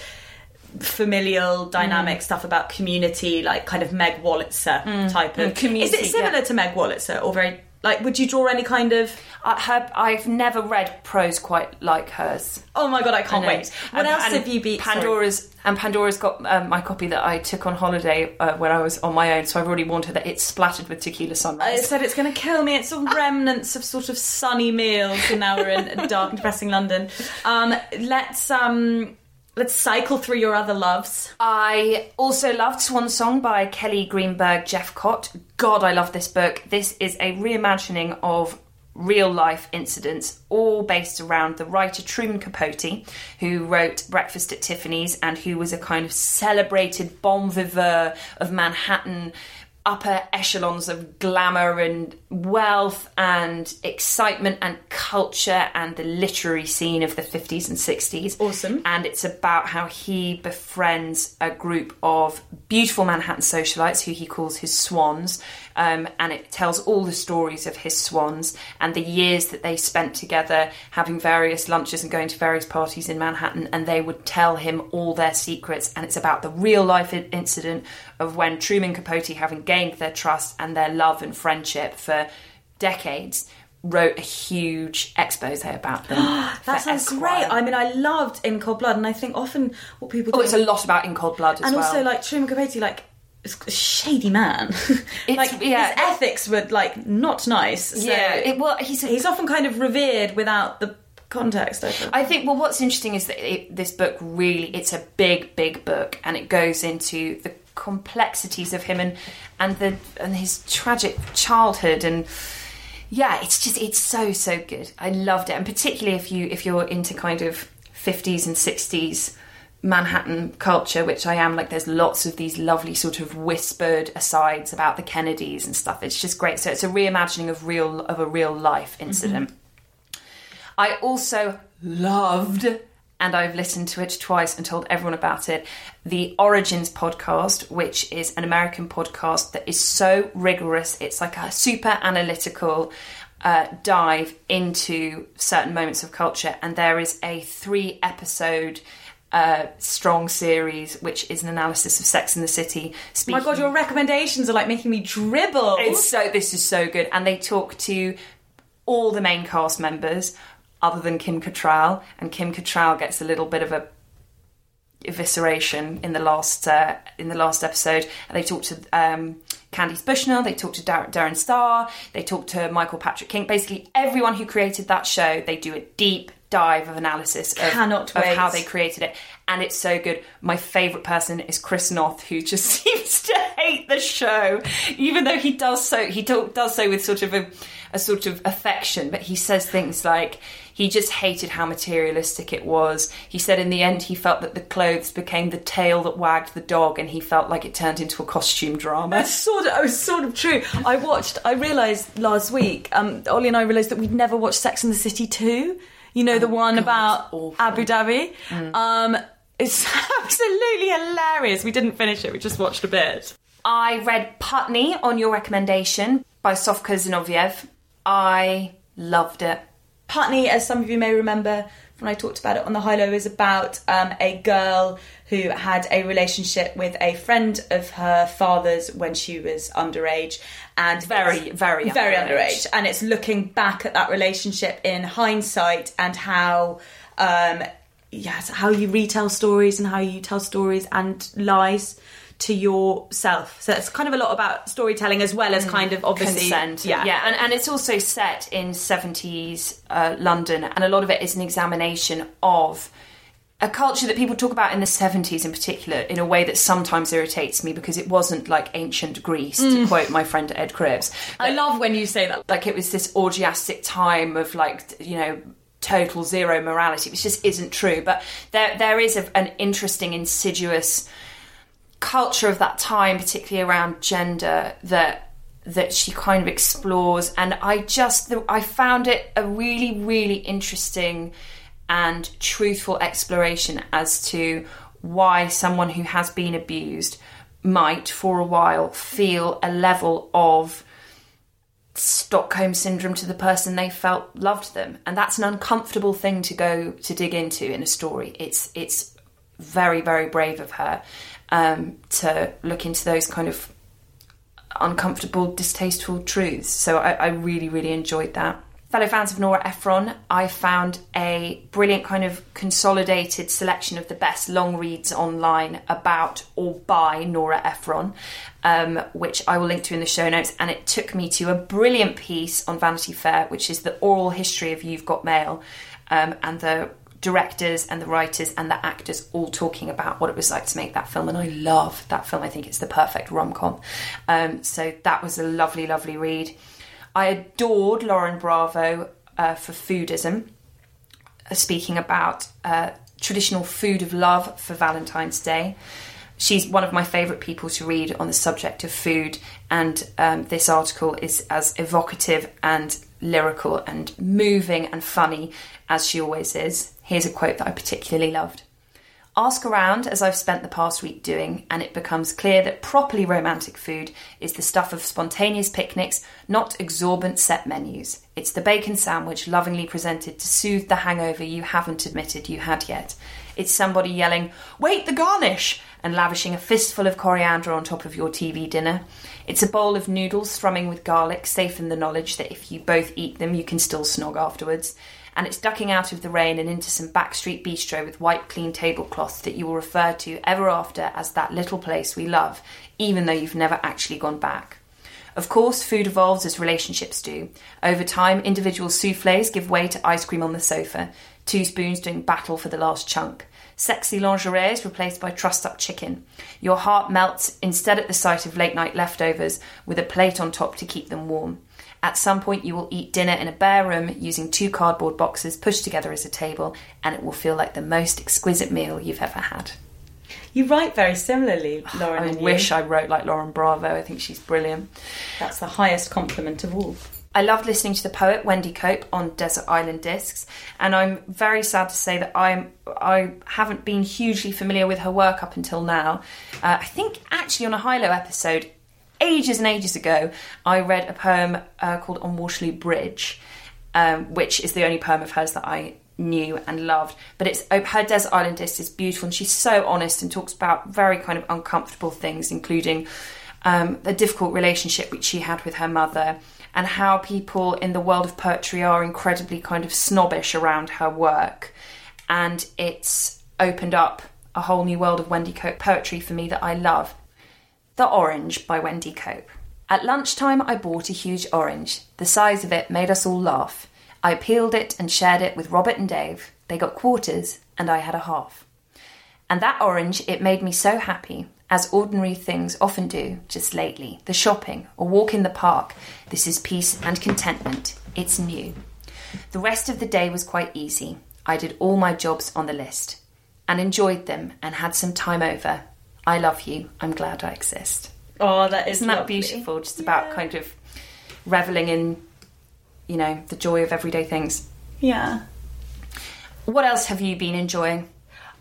familial dynamic stuff about community, like kind of Meg Wolitzer type of Mm, community, Is it similar yeah. to Meg Wolitzer or very like? Would you draw any kind of? I, her, I've never read prose quite like hers. Oh my god, I can't know. wait! What And- else have you been? Pandora's and Pandora's got um, my copy that I took on holiday uh, when I was on my own. So I've already warned her that it's splattered with tequila I sunrise. said it's going to kill me. It's all remnants of sort of sunny meals, and now we're in dark and depressing London. Um, let's um, let's cycle through your other loves. I also loved Swan Song by Kelleigh Greenberg-Jephcott. God, I love this book. This is a reimagining of real life incidents, all based around the writer Truman Capote, who wrote Breakfast at Tiffany's and who was a kind of celebrated bon vivant of Manhattan. Upper echelons of glamour and wealth and excitement and culture and the literary scene of the 50s and 60s. Awesome. And it's about how he befriends a group of beautiful Manhattan socialites who he calls his swans. Um, and it tells all the stories of his swans and the years that they spent together having various lunches and going to various parties in Manhattan. And they would tell him all their secrets. And it's about the real life incident of when Truman Capote, having gained their trust and their love and friendship for decades, wrote a huge expose about them. That sounds Esquire. great. I mean, I loved In Cold Blood, and I think often what people Oh, do, it's a lot about In Cold Blood as and well. also like Truman Capote, like a shady man. It's- like yeah. his ethics were like not nice. So yeah, it, well, he's a, he's often kind of revered without the context. I think. I think well, what's interesting is that it, this book really it's a big, big book, and it goes into the complexities of him and and the and his tragic childhood and yeah, it's just it's so so good. I loved it, and particularly if you if you're into kind of fifties and sixties. Manhattan culture, which I am, like there's lots of these lovely sort of whispered asides about the Kennedys and stuff. It's just great. So it's a reimagining of real of a real life incident. I also loved, and I've listened to it twice and told everyone about it, the Origins podcast, which is an American podcast that is so rigorous. It's like a super analytical uh, dive into certain moments of culture, and there is a three episode. Uh, strong series, which is an analysis of Sex in the City. Oh Speaking my god, your recommendations are like making me dribble. it's so this is so good, and they talk to all the main cast members other than Kim Cattrall, and Kim Cattrall gets a little bit of a evisceration in the last uh, in the last episode. And they talk to um, Candace Bushnell, they talk to Dar- Darren Star, they talk to Michael Patrick King. Basically, everyone who created that show, they do a deep dive of analysis of, Cannot of how they created it, and it's so good. My favourite person is Chris Noth, who just seems to hate the show, even though he does so. He do, does so with sort of a, a sort of affection, but he says things like he just hated how materialistic it was. He said in the end he felt that the clothes became the tail that wagged the dog, and he felt like it turned into a costume drama. That's sort of, it was sort of true. I watched. I realised last week. Um, Ollie and I realised that we'd never watched Sex and the City two. You know the one about. Abu Dhabi. Um, it's absolutely hilarious. We didn't finish it. We just watched a bit. I read Putney on your recommendation by Sofka Zinovieff. I loved it. Putney, as some of you may remember when I talked about it on the High Low, is about um, a girl who had a relationship with a friend of her father's when she was underage, and Very, very very underage. underage. And it's looking back at that relationship in hindsight and how. Um, Yes, how you retell stories and how you tell stories and lies to yourself. So it's kind of a lot about storytelling as well as kind of obviously consent. Yeah, yeah, and, and it's also set in seventies uh, London, and a lot of it is an examination of a culture that people talk about in the 70s in particular in a way that sometimes irritates me because it wasn't like ancient Greece, to mm. quote my friend Ed Cribs. I love when you say that. Like it was this orgiastic time of like, you know, total zero morality, which just isn't true. But there, there is a, an interesting, insidious culture of that time, particularly around gender, that that she kind of explores. And I just, I found it a really, really interesting and truthful exploration as to why someone who has been abused might, for a while, feel a level of Stockholm syndrome to the person they felt loved them, and that's an uncomfortable thing to go to dig into in a story. It's it's very very brave of her um, to look into those kind of uncomfortable, distasteful truths. So I, I really really enjoyed that. Fellow fans of Nora Ephron, I found a brilliant kind of consolidated selection of the best long reads online about or by Nora Ephron, um, which I will link to in the show notes. And it took me to a brilliant piece on Vanity Fair, which is the oral history of You've Got Mail, um, and the directors and the writers and the actors all talking about what it was like to make that film. And I love that film. I think it's the perfect rom com. Um, so that was a lovely, lovely read. I adored Lauren Bravo uh, for Foodism, uh, speaking about uh, traditional food of love for Valentine's Day. She's one of my favourite people to read on the subject of food, and um, this article is as evocative and lyrical and moving and funny as she always is. Here's a quote that I particularly loved. Ask around, as I've spent the past week doing, and it becomes clear that properly romantic food is the stuff of spontaneous picnics, not exorbitant set menus. It's the bacon sandwich lovingly presented to soothe the hangover you haven't admitted you had yet. It's somebody yelling, Wait, the garnish! and lavishing a fistful of coriander on top of your TV dinner. It's a bowl of noodles thrumming with garlic, safe in the knowledge that if you both eat them, you can still snog afterwards and it's ducking out of the rain and into some backstreet bistro with white clean tablecloths that you will refer to ever after as that little place we love, even though you've never actually gone back. Of course, food evolves as relationships do. Over time, individual souffles give way to ice cream on the sofa, two spoons doing battle for the last chunk. Sexy lingerie is replaced by trussed up chicken. Your heart melts instead at the sight of late night leftovers with a plate on top to keep them warm. At some point, you will eat dinner in a bare room using two cardboard boxes pushed together as a table, and it will feel like the most exquisite meal you've ever had. You write very similarly, Lauren. I and you. wish I wrote like Lauren Bravo. I think she's brilliant. That's the highest compliment of all. I loved listening to the poet Wendy Cope on Desert Island Discs, and I'm very sad to say that I'm I haven't been hugely familiar with her work up until now. Uh, I think actually on a High Low episode, ages and ages ago, I read a poem uh, called On Waterloo Bridge, um, which is the only poem of hers that I knew and loved. But it's uh, her Desert Island Disc is beautiful, and she's so honest and talks about very kind of uncomfortable things, including um, the difficult relationship which she had with her mother. And how people in the world of poetry are incredibly kind of snobbish around her work. And it's opened up a whole new world of Wendy Cope poetry for me that I love. The Orange by Wendy Cope. At lunchtime, I bought a huge orange. The size of it made us all laugh. I peeled it and shared it with Robert and Dave. They got quarters, and I had a half. And that orange, it made me so happy, as ordinary things often do just lately. The shopping, a walk in the park. This is peace and contentment. It's new. The rest of the day was quite easy. I did all my jobs on the list and enjoyed them and had some time over. I love you. I'm glad I exist. Oh, that is Isn't that lovely. beautiful? Just about kind of reveling in, you know, the joy of everyday things. Yeah. What else have you been enjoying?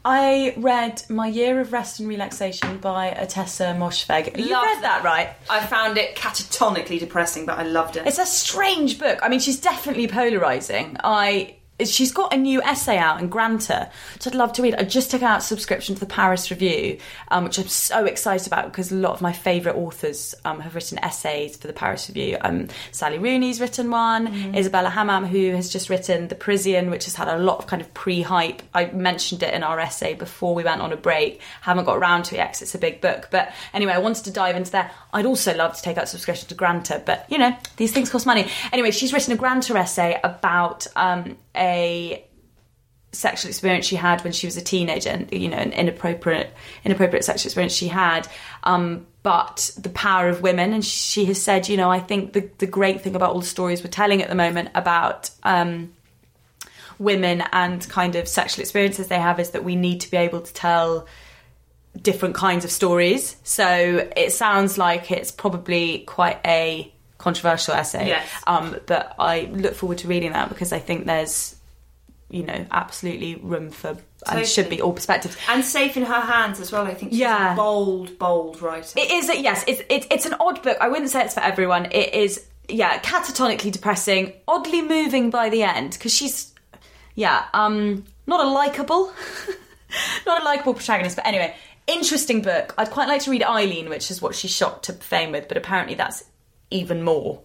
I read My Year of Rest and Relaxation by Ottessa Moshfegh. You read that, right? I found it catatonically depressing, but I loved it. It's a strange book. I mean, she's definitely polarizing. I she's got a new essay out in Granta, which I'd love to read. I just took out a subscription to the Paris Review, um, which I'm so excited about because a lot of my favourite authors um, have written essays for the Paris Review. Um, Sally Rooney's written one, Isabella Hammad, who has just written The Parisian, which has had a lot of kind of pre-hype. I mentioned it in our essay before we went on a break. Haven't got around to it yet 'cause it's a big book. But anyway, I wanted to dive into there. I'd also love to take out a subscription to Granta, but you know, these things cost money. Anyway, she's written a Granta essay about um, a sexual experience she had when she was a teenager, and you know, an inappropriate inappropriate sexual experience she had. Um, but the power of women, and she has said, you know, I think the the great thing about all the stories we're telling at the moment about. Um, women and kind of sexual experiences they have is that we need to be able to tell different kinds of stories. So it sounds like it's probably quite a controversial essay. Yes. Um, but I look forward to reading that because I think there's, you know, absolutely room for and should be all perspectives. And safe in her hands as well. I think she's Yeah. a bold, bold writer. It is, yes, it's, it's, it's an odd book. I wouldn't say it's for everyone. It is, yeah, catatonically depressing, oddly moving by the end because she's, yeah, um, not a likable, not a likable protagonist. But anyway, interesting book. I'd quite like to read Eileen, which is what she shot to fame with, but apparently that's even more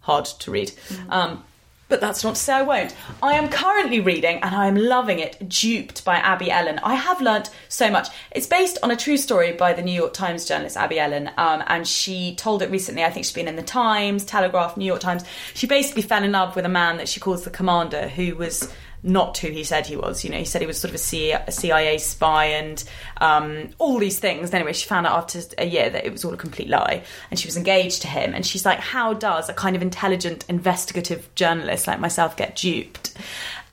hard to read. Um, but that's not to say I won't. I am currently reading, and I am loving it, Duped by Abby Ellin. I have learnt so much. It's based on a true story by the New York Times journalist Abby Ellin, um, and she told it recently. I think she's been in the Times, Telegraph, New York Times. She basically fell in love with a man that she calls the commander, who was not who he said he was. You know, he said he was sort of a CIA spy and um, all these things. Anyway, she found out after a year that it was all a complete lie, and she was engaged to him. And she's like, "How does a kind of intelligent, investigative journalist like myself get duped?"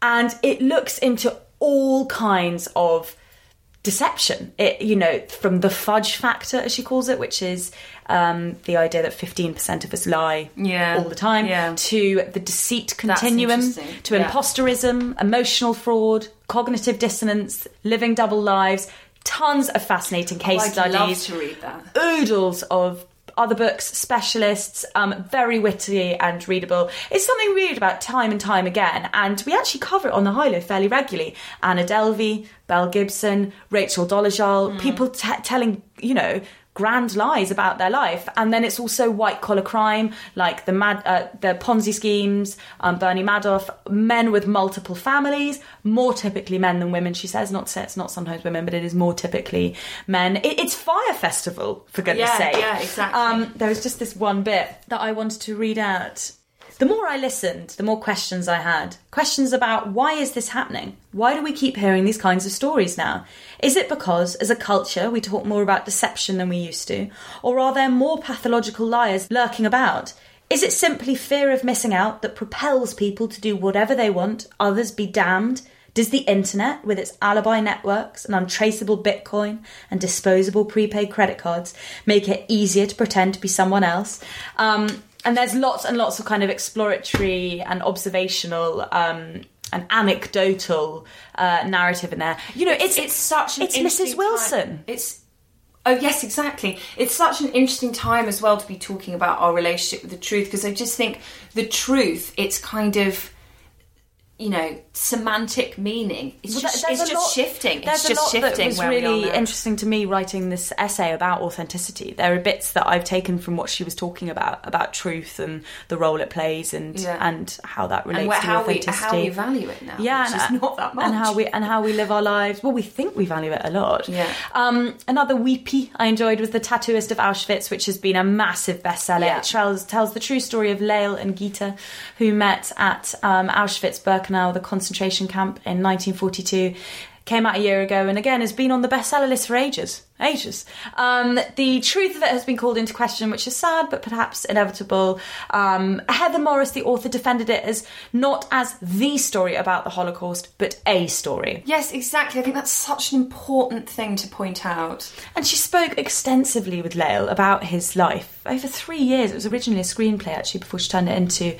And it looks into all kinds of deception. It, you know, from the fudge factor, as she calls it, which is um, the idea that 15% of us lie Yeah. all the time, Yeah. to the deceit continuum, to Yeah. imposterism, emotional fraud, cognitive dissonance, living double lives, tons of fascinating case I'd studies love to read that. oodles of other books, specialists, um, very witty and readable. It's something we read about time and time again, and we actually cover it on the High Low fairly regularly. Anna Delvey, Belle Gibson, Rachel Dolezal, people t- telling, you know, grand lies about their life, and then it's also white collar crime like the mad, uh, the Ponzi schemes, um, Bernie Madoff, men with multiple families, more typically men than women. She says not to say it's not sometimes women, but it is more typically men. It, it's Fyre Festival for goodness Yeah, sake. yeah, exactly. Um, there was just this one bit that I wanted to read out. The more I listened, the more questions I had. Questions about why is this happening? Why do we keep hearing these kinds of stories now? Is it because, as a culture, we talk more about deception than we used to? Or are there more pathological liars lurking about? Is it simply fear of missing out that propels people to do whatever they want, others be damned? Does the internet, with its alibi networks and untraceable Bitcoin and disposable prepaid credit cards, make it easier to pretend to be someone else? Um, and there's lots and lots of kind of exploratory and observational um, and anecdotal uh, narrative in there. You know, it's It's such an it's Mrs. Wilson. time. It's oh yes, exactly. It's such an interesting time as well to be talking about our relationship with the truth because I just think the truth. It's kind of you know semantic meaning. It's Well, just it's just lot- shifting. It's just shifting. that was we really interesting to me writing this essay about authenticity. There are bits that I've taken from what she was talking about about truth and the role it plays and Yeah. and how that relates where, to how we authenticity. how we value it now. yeah, and, not that much. and how we and how we live our lives. Well, we think we value it a lot. Yeah. Um, another weepy I enjoyed was the Tattooist of Auschwitz, which has been a massive bestseller. Yeah. It tells tells the true story of Lale and Gita, who met at um, Auschwitz-Birkenau, the concentration camp, in 1942. Came out a year ago, and again has been on the bestseller list for ages. Ages. Um, the truth of it has been called into question, which is sad, but perhaps inevitable. Um, Heather Morris, the author, defended it as not as the story about the Holocaust, but a story. Yes, exactly. I think that's such an important thing to point out. And she spoke extensively with Lale about his life over three years. It was originally a screenplay, actually, before she turned it into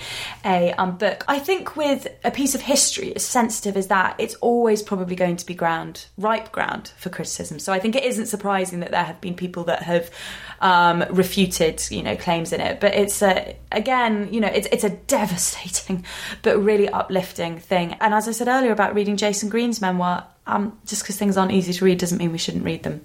a um, book. I think with a piece of history as sensitive as that, it's always probably going to be ground, ripe ground for criticism. So I think it isn't surprising that there have been people that have um, refuted, you know, claims in it. But it's a, again, you know, it's it's a devastating but really uplifting thing. And as I said earlier about reading Jayson Greene's memoir, um, just because things aren't easy to read doesn't mean we shouldn't read them.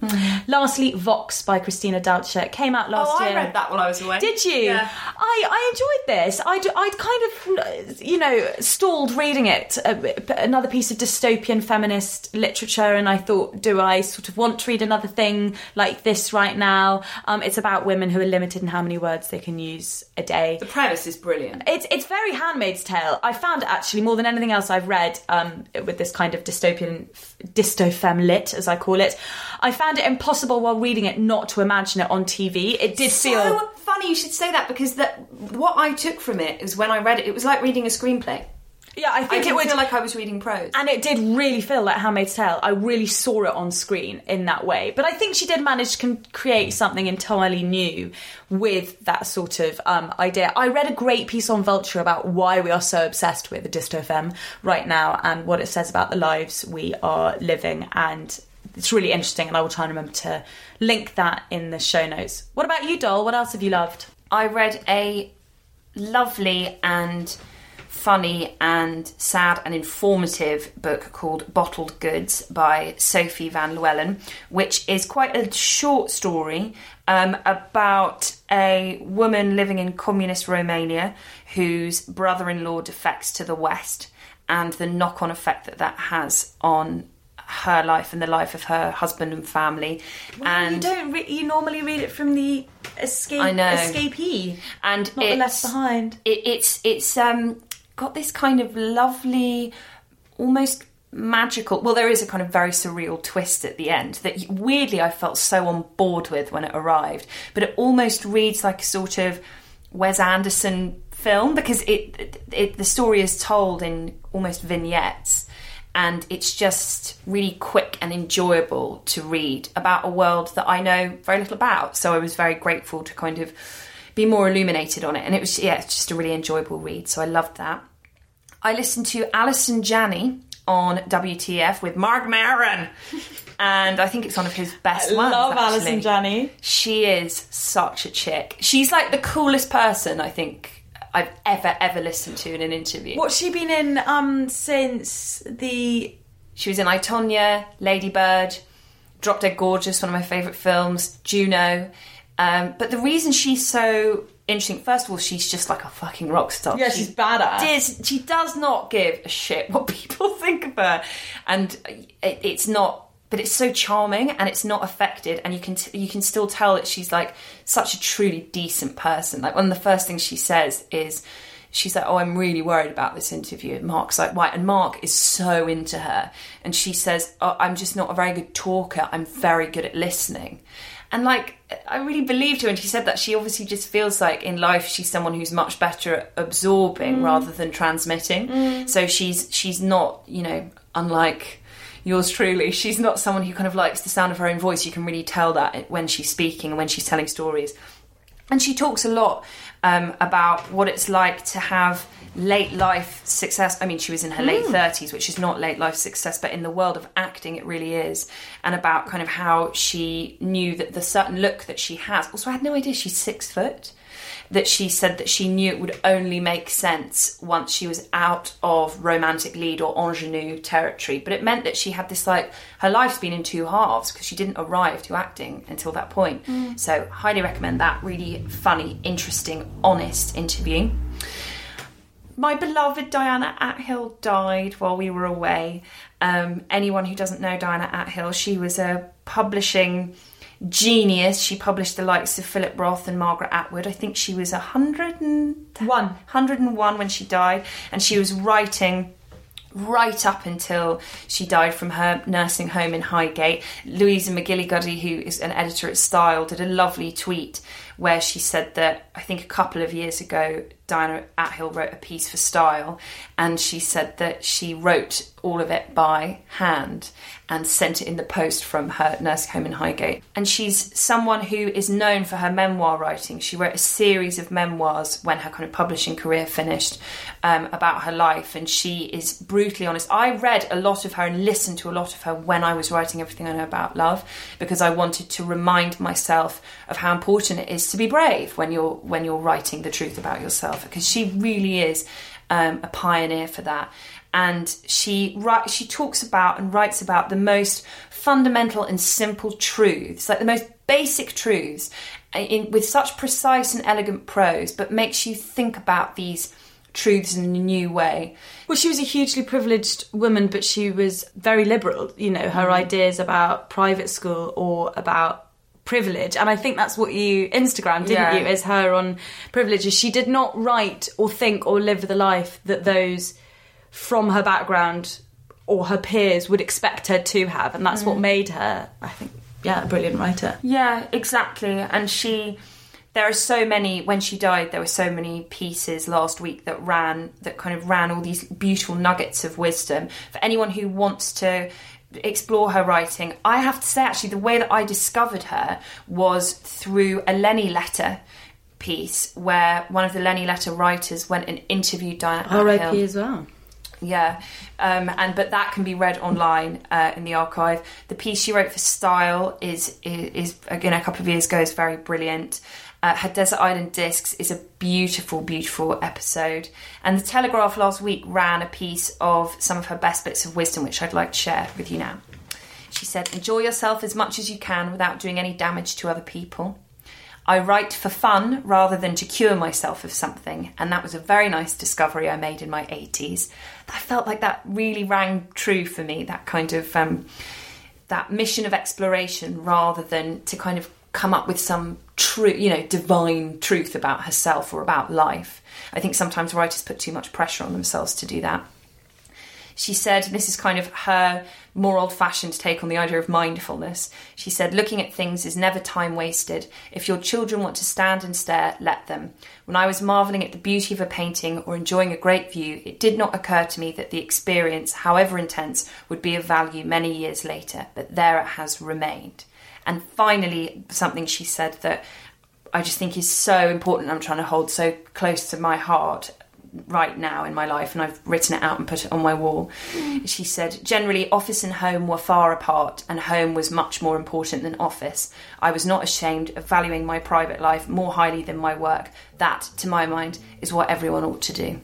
Lastly, Vox by Christina Dalcher came out last Oh, I read that while I was away. Did you? Yeah. I, I enjoyed this. I'd, I'd kind of, you know, stalled reading it. Uh, another piece of dystopian feminist literature, and I thought, do I sort of want to read another thing like this right now? Um, it's about women who are limited in how many words they can use a day. The premise is brilliant. It's it's very Handmaid's Tale. I found it actually more than anything else I've read um, with this kind of dystopian, dystofem lit as I call it. I found it impossible while reading it not to imagine it on TV. It did feel. So funny you should say that because that what I took from it is when I read it, it was like reading a screenplay. Yeah, I I think didn't it would. feel like I was reading prose. and it did really feel like Handmaid's Tale. I really saw it on screen in that way. But I think she did manage to con- create something entirely new with that sort of um, idea. I read a great piece on Vulture about why we are so obsessed with the dystophem right now and what it says about the lives we are living. And it's really interesting, and I will try and remember to link that in the show notes. What about you, Doll? What else have you loved? I read a lovely and funny and sad and informative book called Bottled Goods by Sophie Van Llewyn, which is quite a short story um, about a woman living in communist Romania whose brother in law defects to the West and the knock on effect that that has on her life and the life of her husband and family. and you don't. Re- you normally read it from the escape I know. escapee, and not the left behind. It, it's it's um got this kind of lovely, almost magical. Well, there is a kind of very surreal twist at the end that weirdly I felt so on board with when it arrived, but it almost reads like a sort of Wes Anderson film because it, it, it the story is told in almost vignettes and it's just really quick and enjoyable to read about a world that I know very little about. So I was very grateful to kind of be more illuminated on it, and it was yeah, it's just a really enjoyable read. So I loved that. I listened to Allison Janney on WTF with Marc Maron, and I think it's one of his best ones. Love actually. Allison Janney. She is such a chick. She's like the coolest person I think I've ever ever listened to in an interview. What's she been in um since the She was in I Tonya, Lady Bird, Drop Dead Gorgeous, one of my favourite films, Juno. Um, but the reason she's so interesting, first of all, she's just like a fucking rock star. Yeah, She she's badass. Does, she does not give a shit what people think of her, and it, it's not. But it's so charming, and it's not affected, and you can t- you can still tell that she's like such a truly decent person. Like one of the first things she says is, she's like, "Oh, I'm really worried about this interview." And Mark's like, "Why?" And Mark is so into her, and she says, oh, "I'm just not a very good talker. I'm very good at listening." And like, I really believed her when she said that. She obviously just feels like in life she's someone who's much better at absorbing rather than transmitting. So she's she's not, you know, unlike yours truly. She's not someone who kind of likes the sound of her own voice. You can really tell that when she's speaking and when she's telling stories. And she talks a lot um, about what it's like to have late life success. I mean, she was in her late mm. 30s, which is not late life success, but in the world of acting, it really is. And about kind of how she knew that the certain look that she has. Also, I had no idea she's six foot. That she said that she knew it would only make sense once she was out of romantic lead or ingenue territory. But it meant that she had this like, her life's been in two halves because she didn't arrive to acting until that point. Mm. So, highly recommend that. Really funny, interesting, honest interview. My beloved Diana Athill died while we were away. Um, anyone who doesn't know Diana Athill, she was a publishing genius. She published the likes of Philip Roth and Margaret Atwood. I think she was 101. 101 when she died, and she was writing right up until she died from her nursing home in Highgate. Louisa McGillicuddy, who is an editor at Style, did a lovely tweet where she said that I think a couple of years ago, Diana Athill wrote a piece for Style, and she said that she wrote all of it by hand and sent it in the post from her nursing home in Highgate. And she's someone who is known for her memoir writing. She wrote a series of memoirs when her kind of publishing career finished um, about her life, and she is brutally honest. I read a lot of her and listened to a lot of her when I was writing everything I know about love because I wanted to remind myself of how important it is to be brave when you're when you're writing the truth about yourself because she really is um, a pioneer for that. and she write, she talks about and writes about the most fundamental and simple truths, like the most basic truths, uh, in, with such precise and elegant prose, but makes you think about these truths in a new way. Well, she was a hugely privileged woman, but she was very liberal. You know, her ideas about private school or about privilege, and I think that's what you Instagram didn't Yeah. you? Is her on privileges. She did not write or think or live the life that those from her background or her peers would expect her to have, and that's what mm. made her, I think, yeah, a brilliant writer. Yeah, exactly. And she, there are so many. When she died, there were so many pieces last week that ran that kind of ran all these beautiful nuggets of wisdom for anyone who wants to explore her writing. I have to say, actually, the way that I discovered her was through a Lenny letter piece where one of the Lenny letter writers went and interviewed Diana R.I.P. As well. Yeah, um, and but that can be read online uh, in the archive. The piece she wrote for Style is is, is again a couple of years ago is very brilliant. Uh, her Desert Island Discs is a beautiful, beautiful episode. And the Telegraph last week ran a piece of some of her best bits of wisdom, which I'd like to share with you now. She said, Enjoy yourself as much as you can without doing any damage to other people. I write for fun rather than to cure myself of something, and that was a very nice discovery I made in my 80s. I felt like that really rang true for me, that kind of um, that mission of exploration rather than to kind of come up with some true, you know, divine truth about herself or about life. I think sometimes writers put too much pressure on themselves to do that she said, this is kind of her more old fashioned take on the idea of mindfulness. She said, looking at things is never time wasted. If your children want to stand and stare, let them. When I was marvelling at the beauty of a painting or enjoying a great view, it did not occur to me that the experience, however intense, would be of value many years later, but there it has remained. And finally, something she said that I just think is so important, I'm trying to hold so close to my heart right now in my life, and I've written it out and put it on my wall. Mm. She said, Generally, office and home were far apart, and home was much more important than office. I was not ashamed of valuing my private life more highly than my work. That, to my mind, is what everyone ought to do.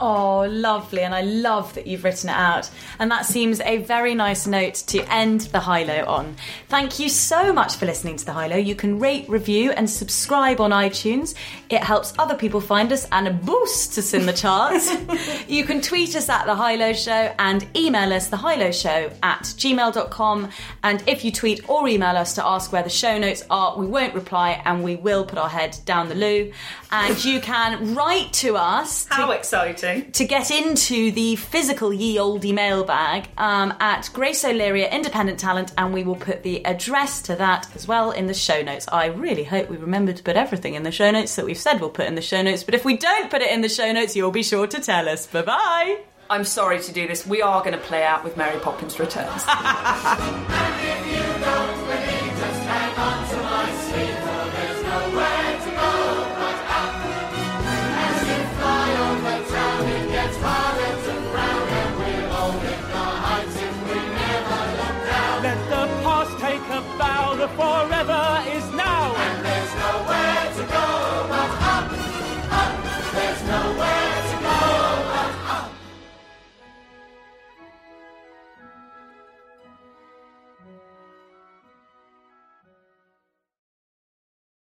Oh, lovely. And I love that you've written it out. And that seems a very nice note to end the High Low on. Thank you so much for listening to the High Low. You can rate, review, and subscribe on iTunes. It helps other people find us and boosts us in the charts. you can tweet us at The High Low Show and email us, The High Low Show at gmail.com. And if you tweet or email us to ask where the show notes are, we won't reply and we will put our head down the loo. And you can write to us. to- exciting! To get into the physical ye olde mailbag um, at Grace O'Leary Independent Talent, and we will put the address to that as well in the show notes. I really hope we remember to put everything in the show notes that we've said we'll put in the show notes, but if we don't put it in the show notes, you'll be sure to tell us. Bye bye. I'm sorry to do this. We are going to play out with Mary Poppins Returns. forever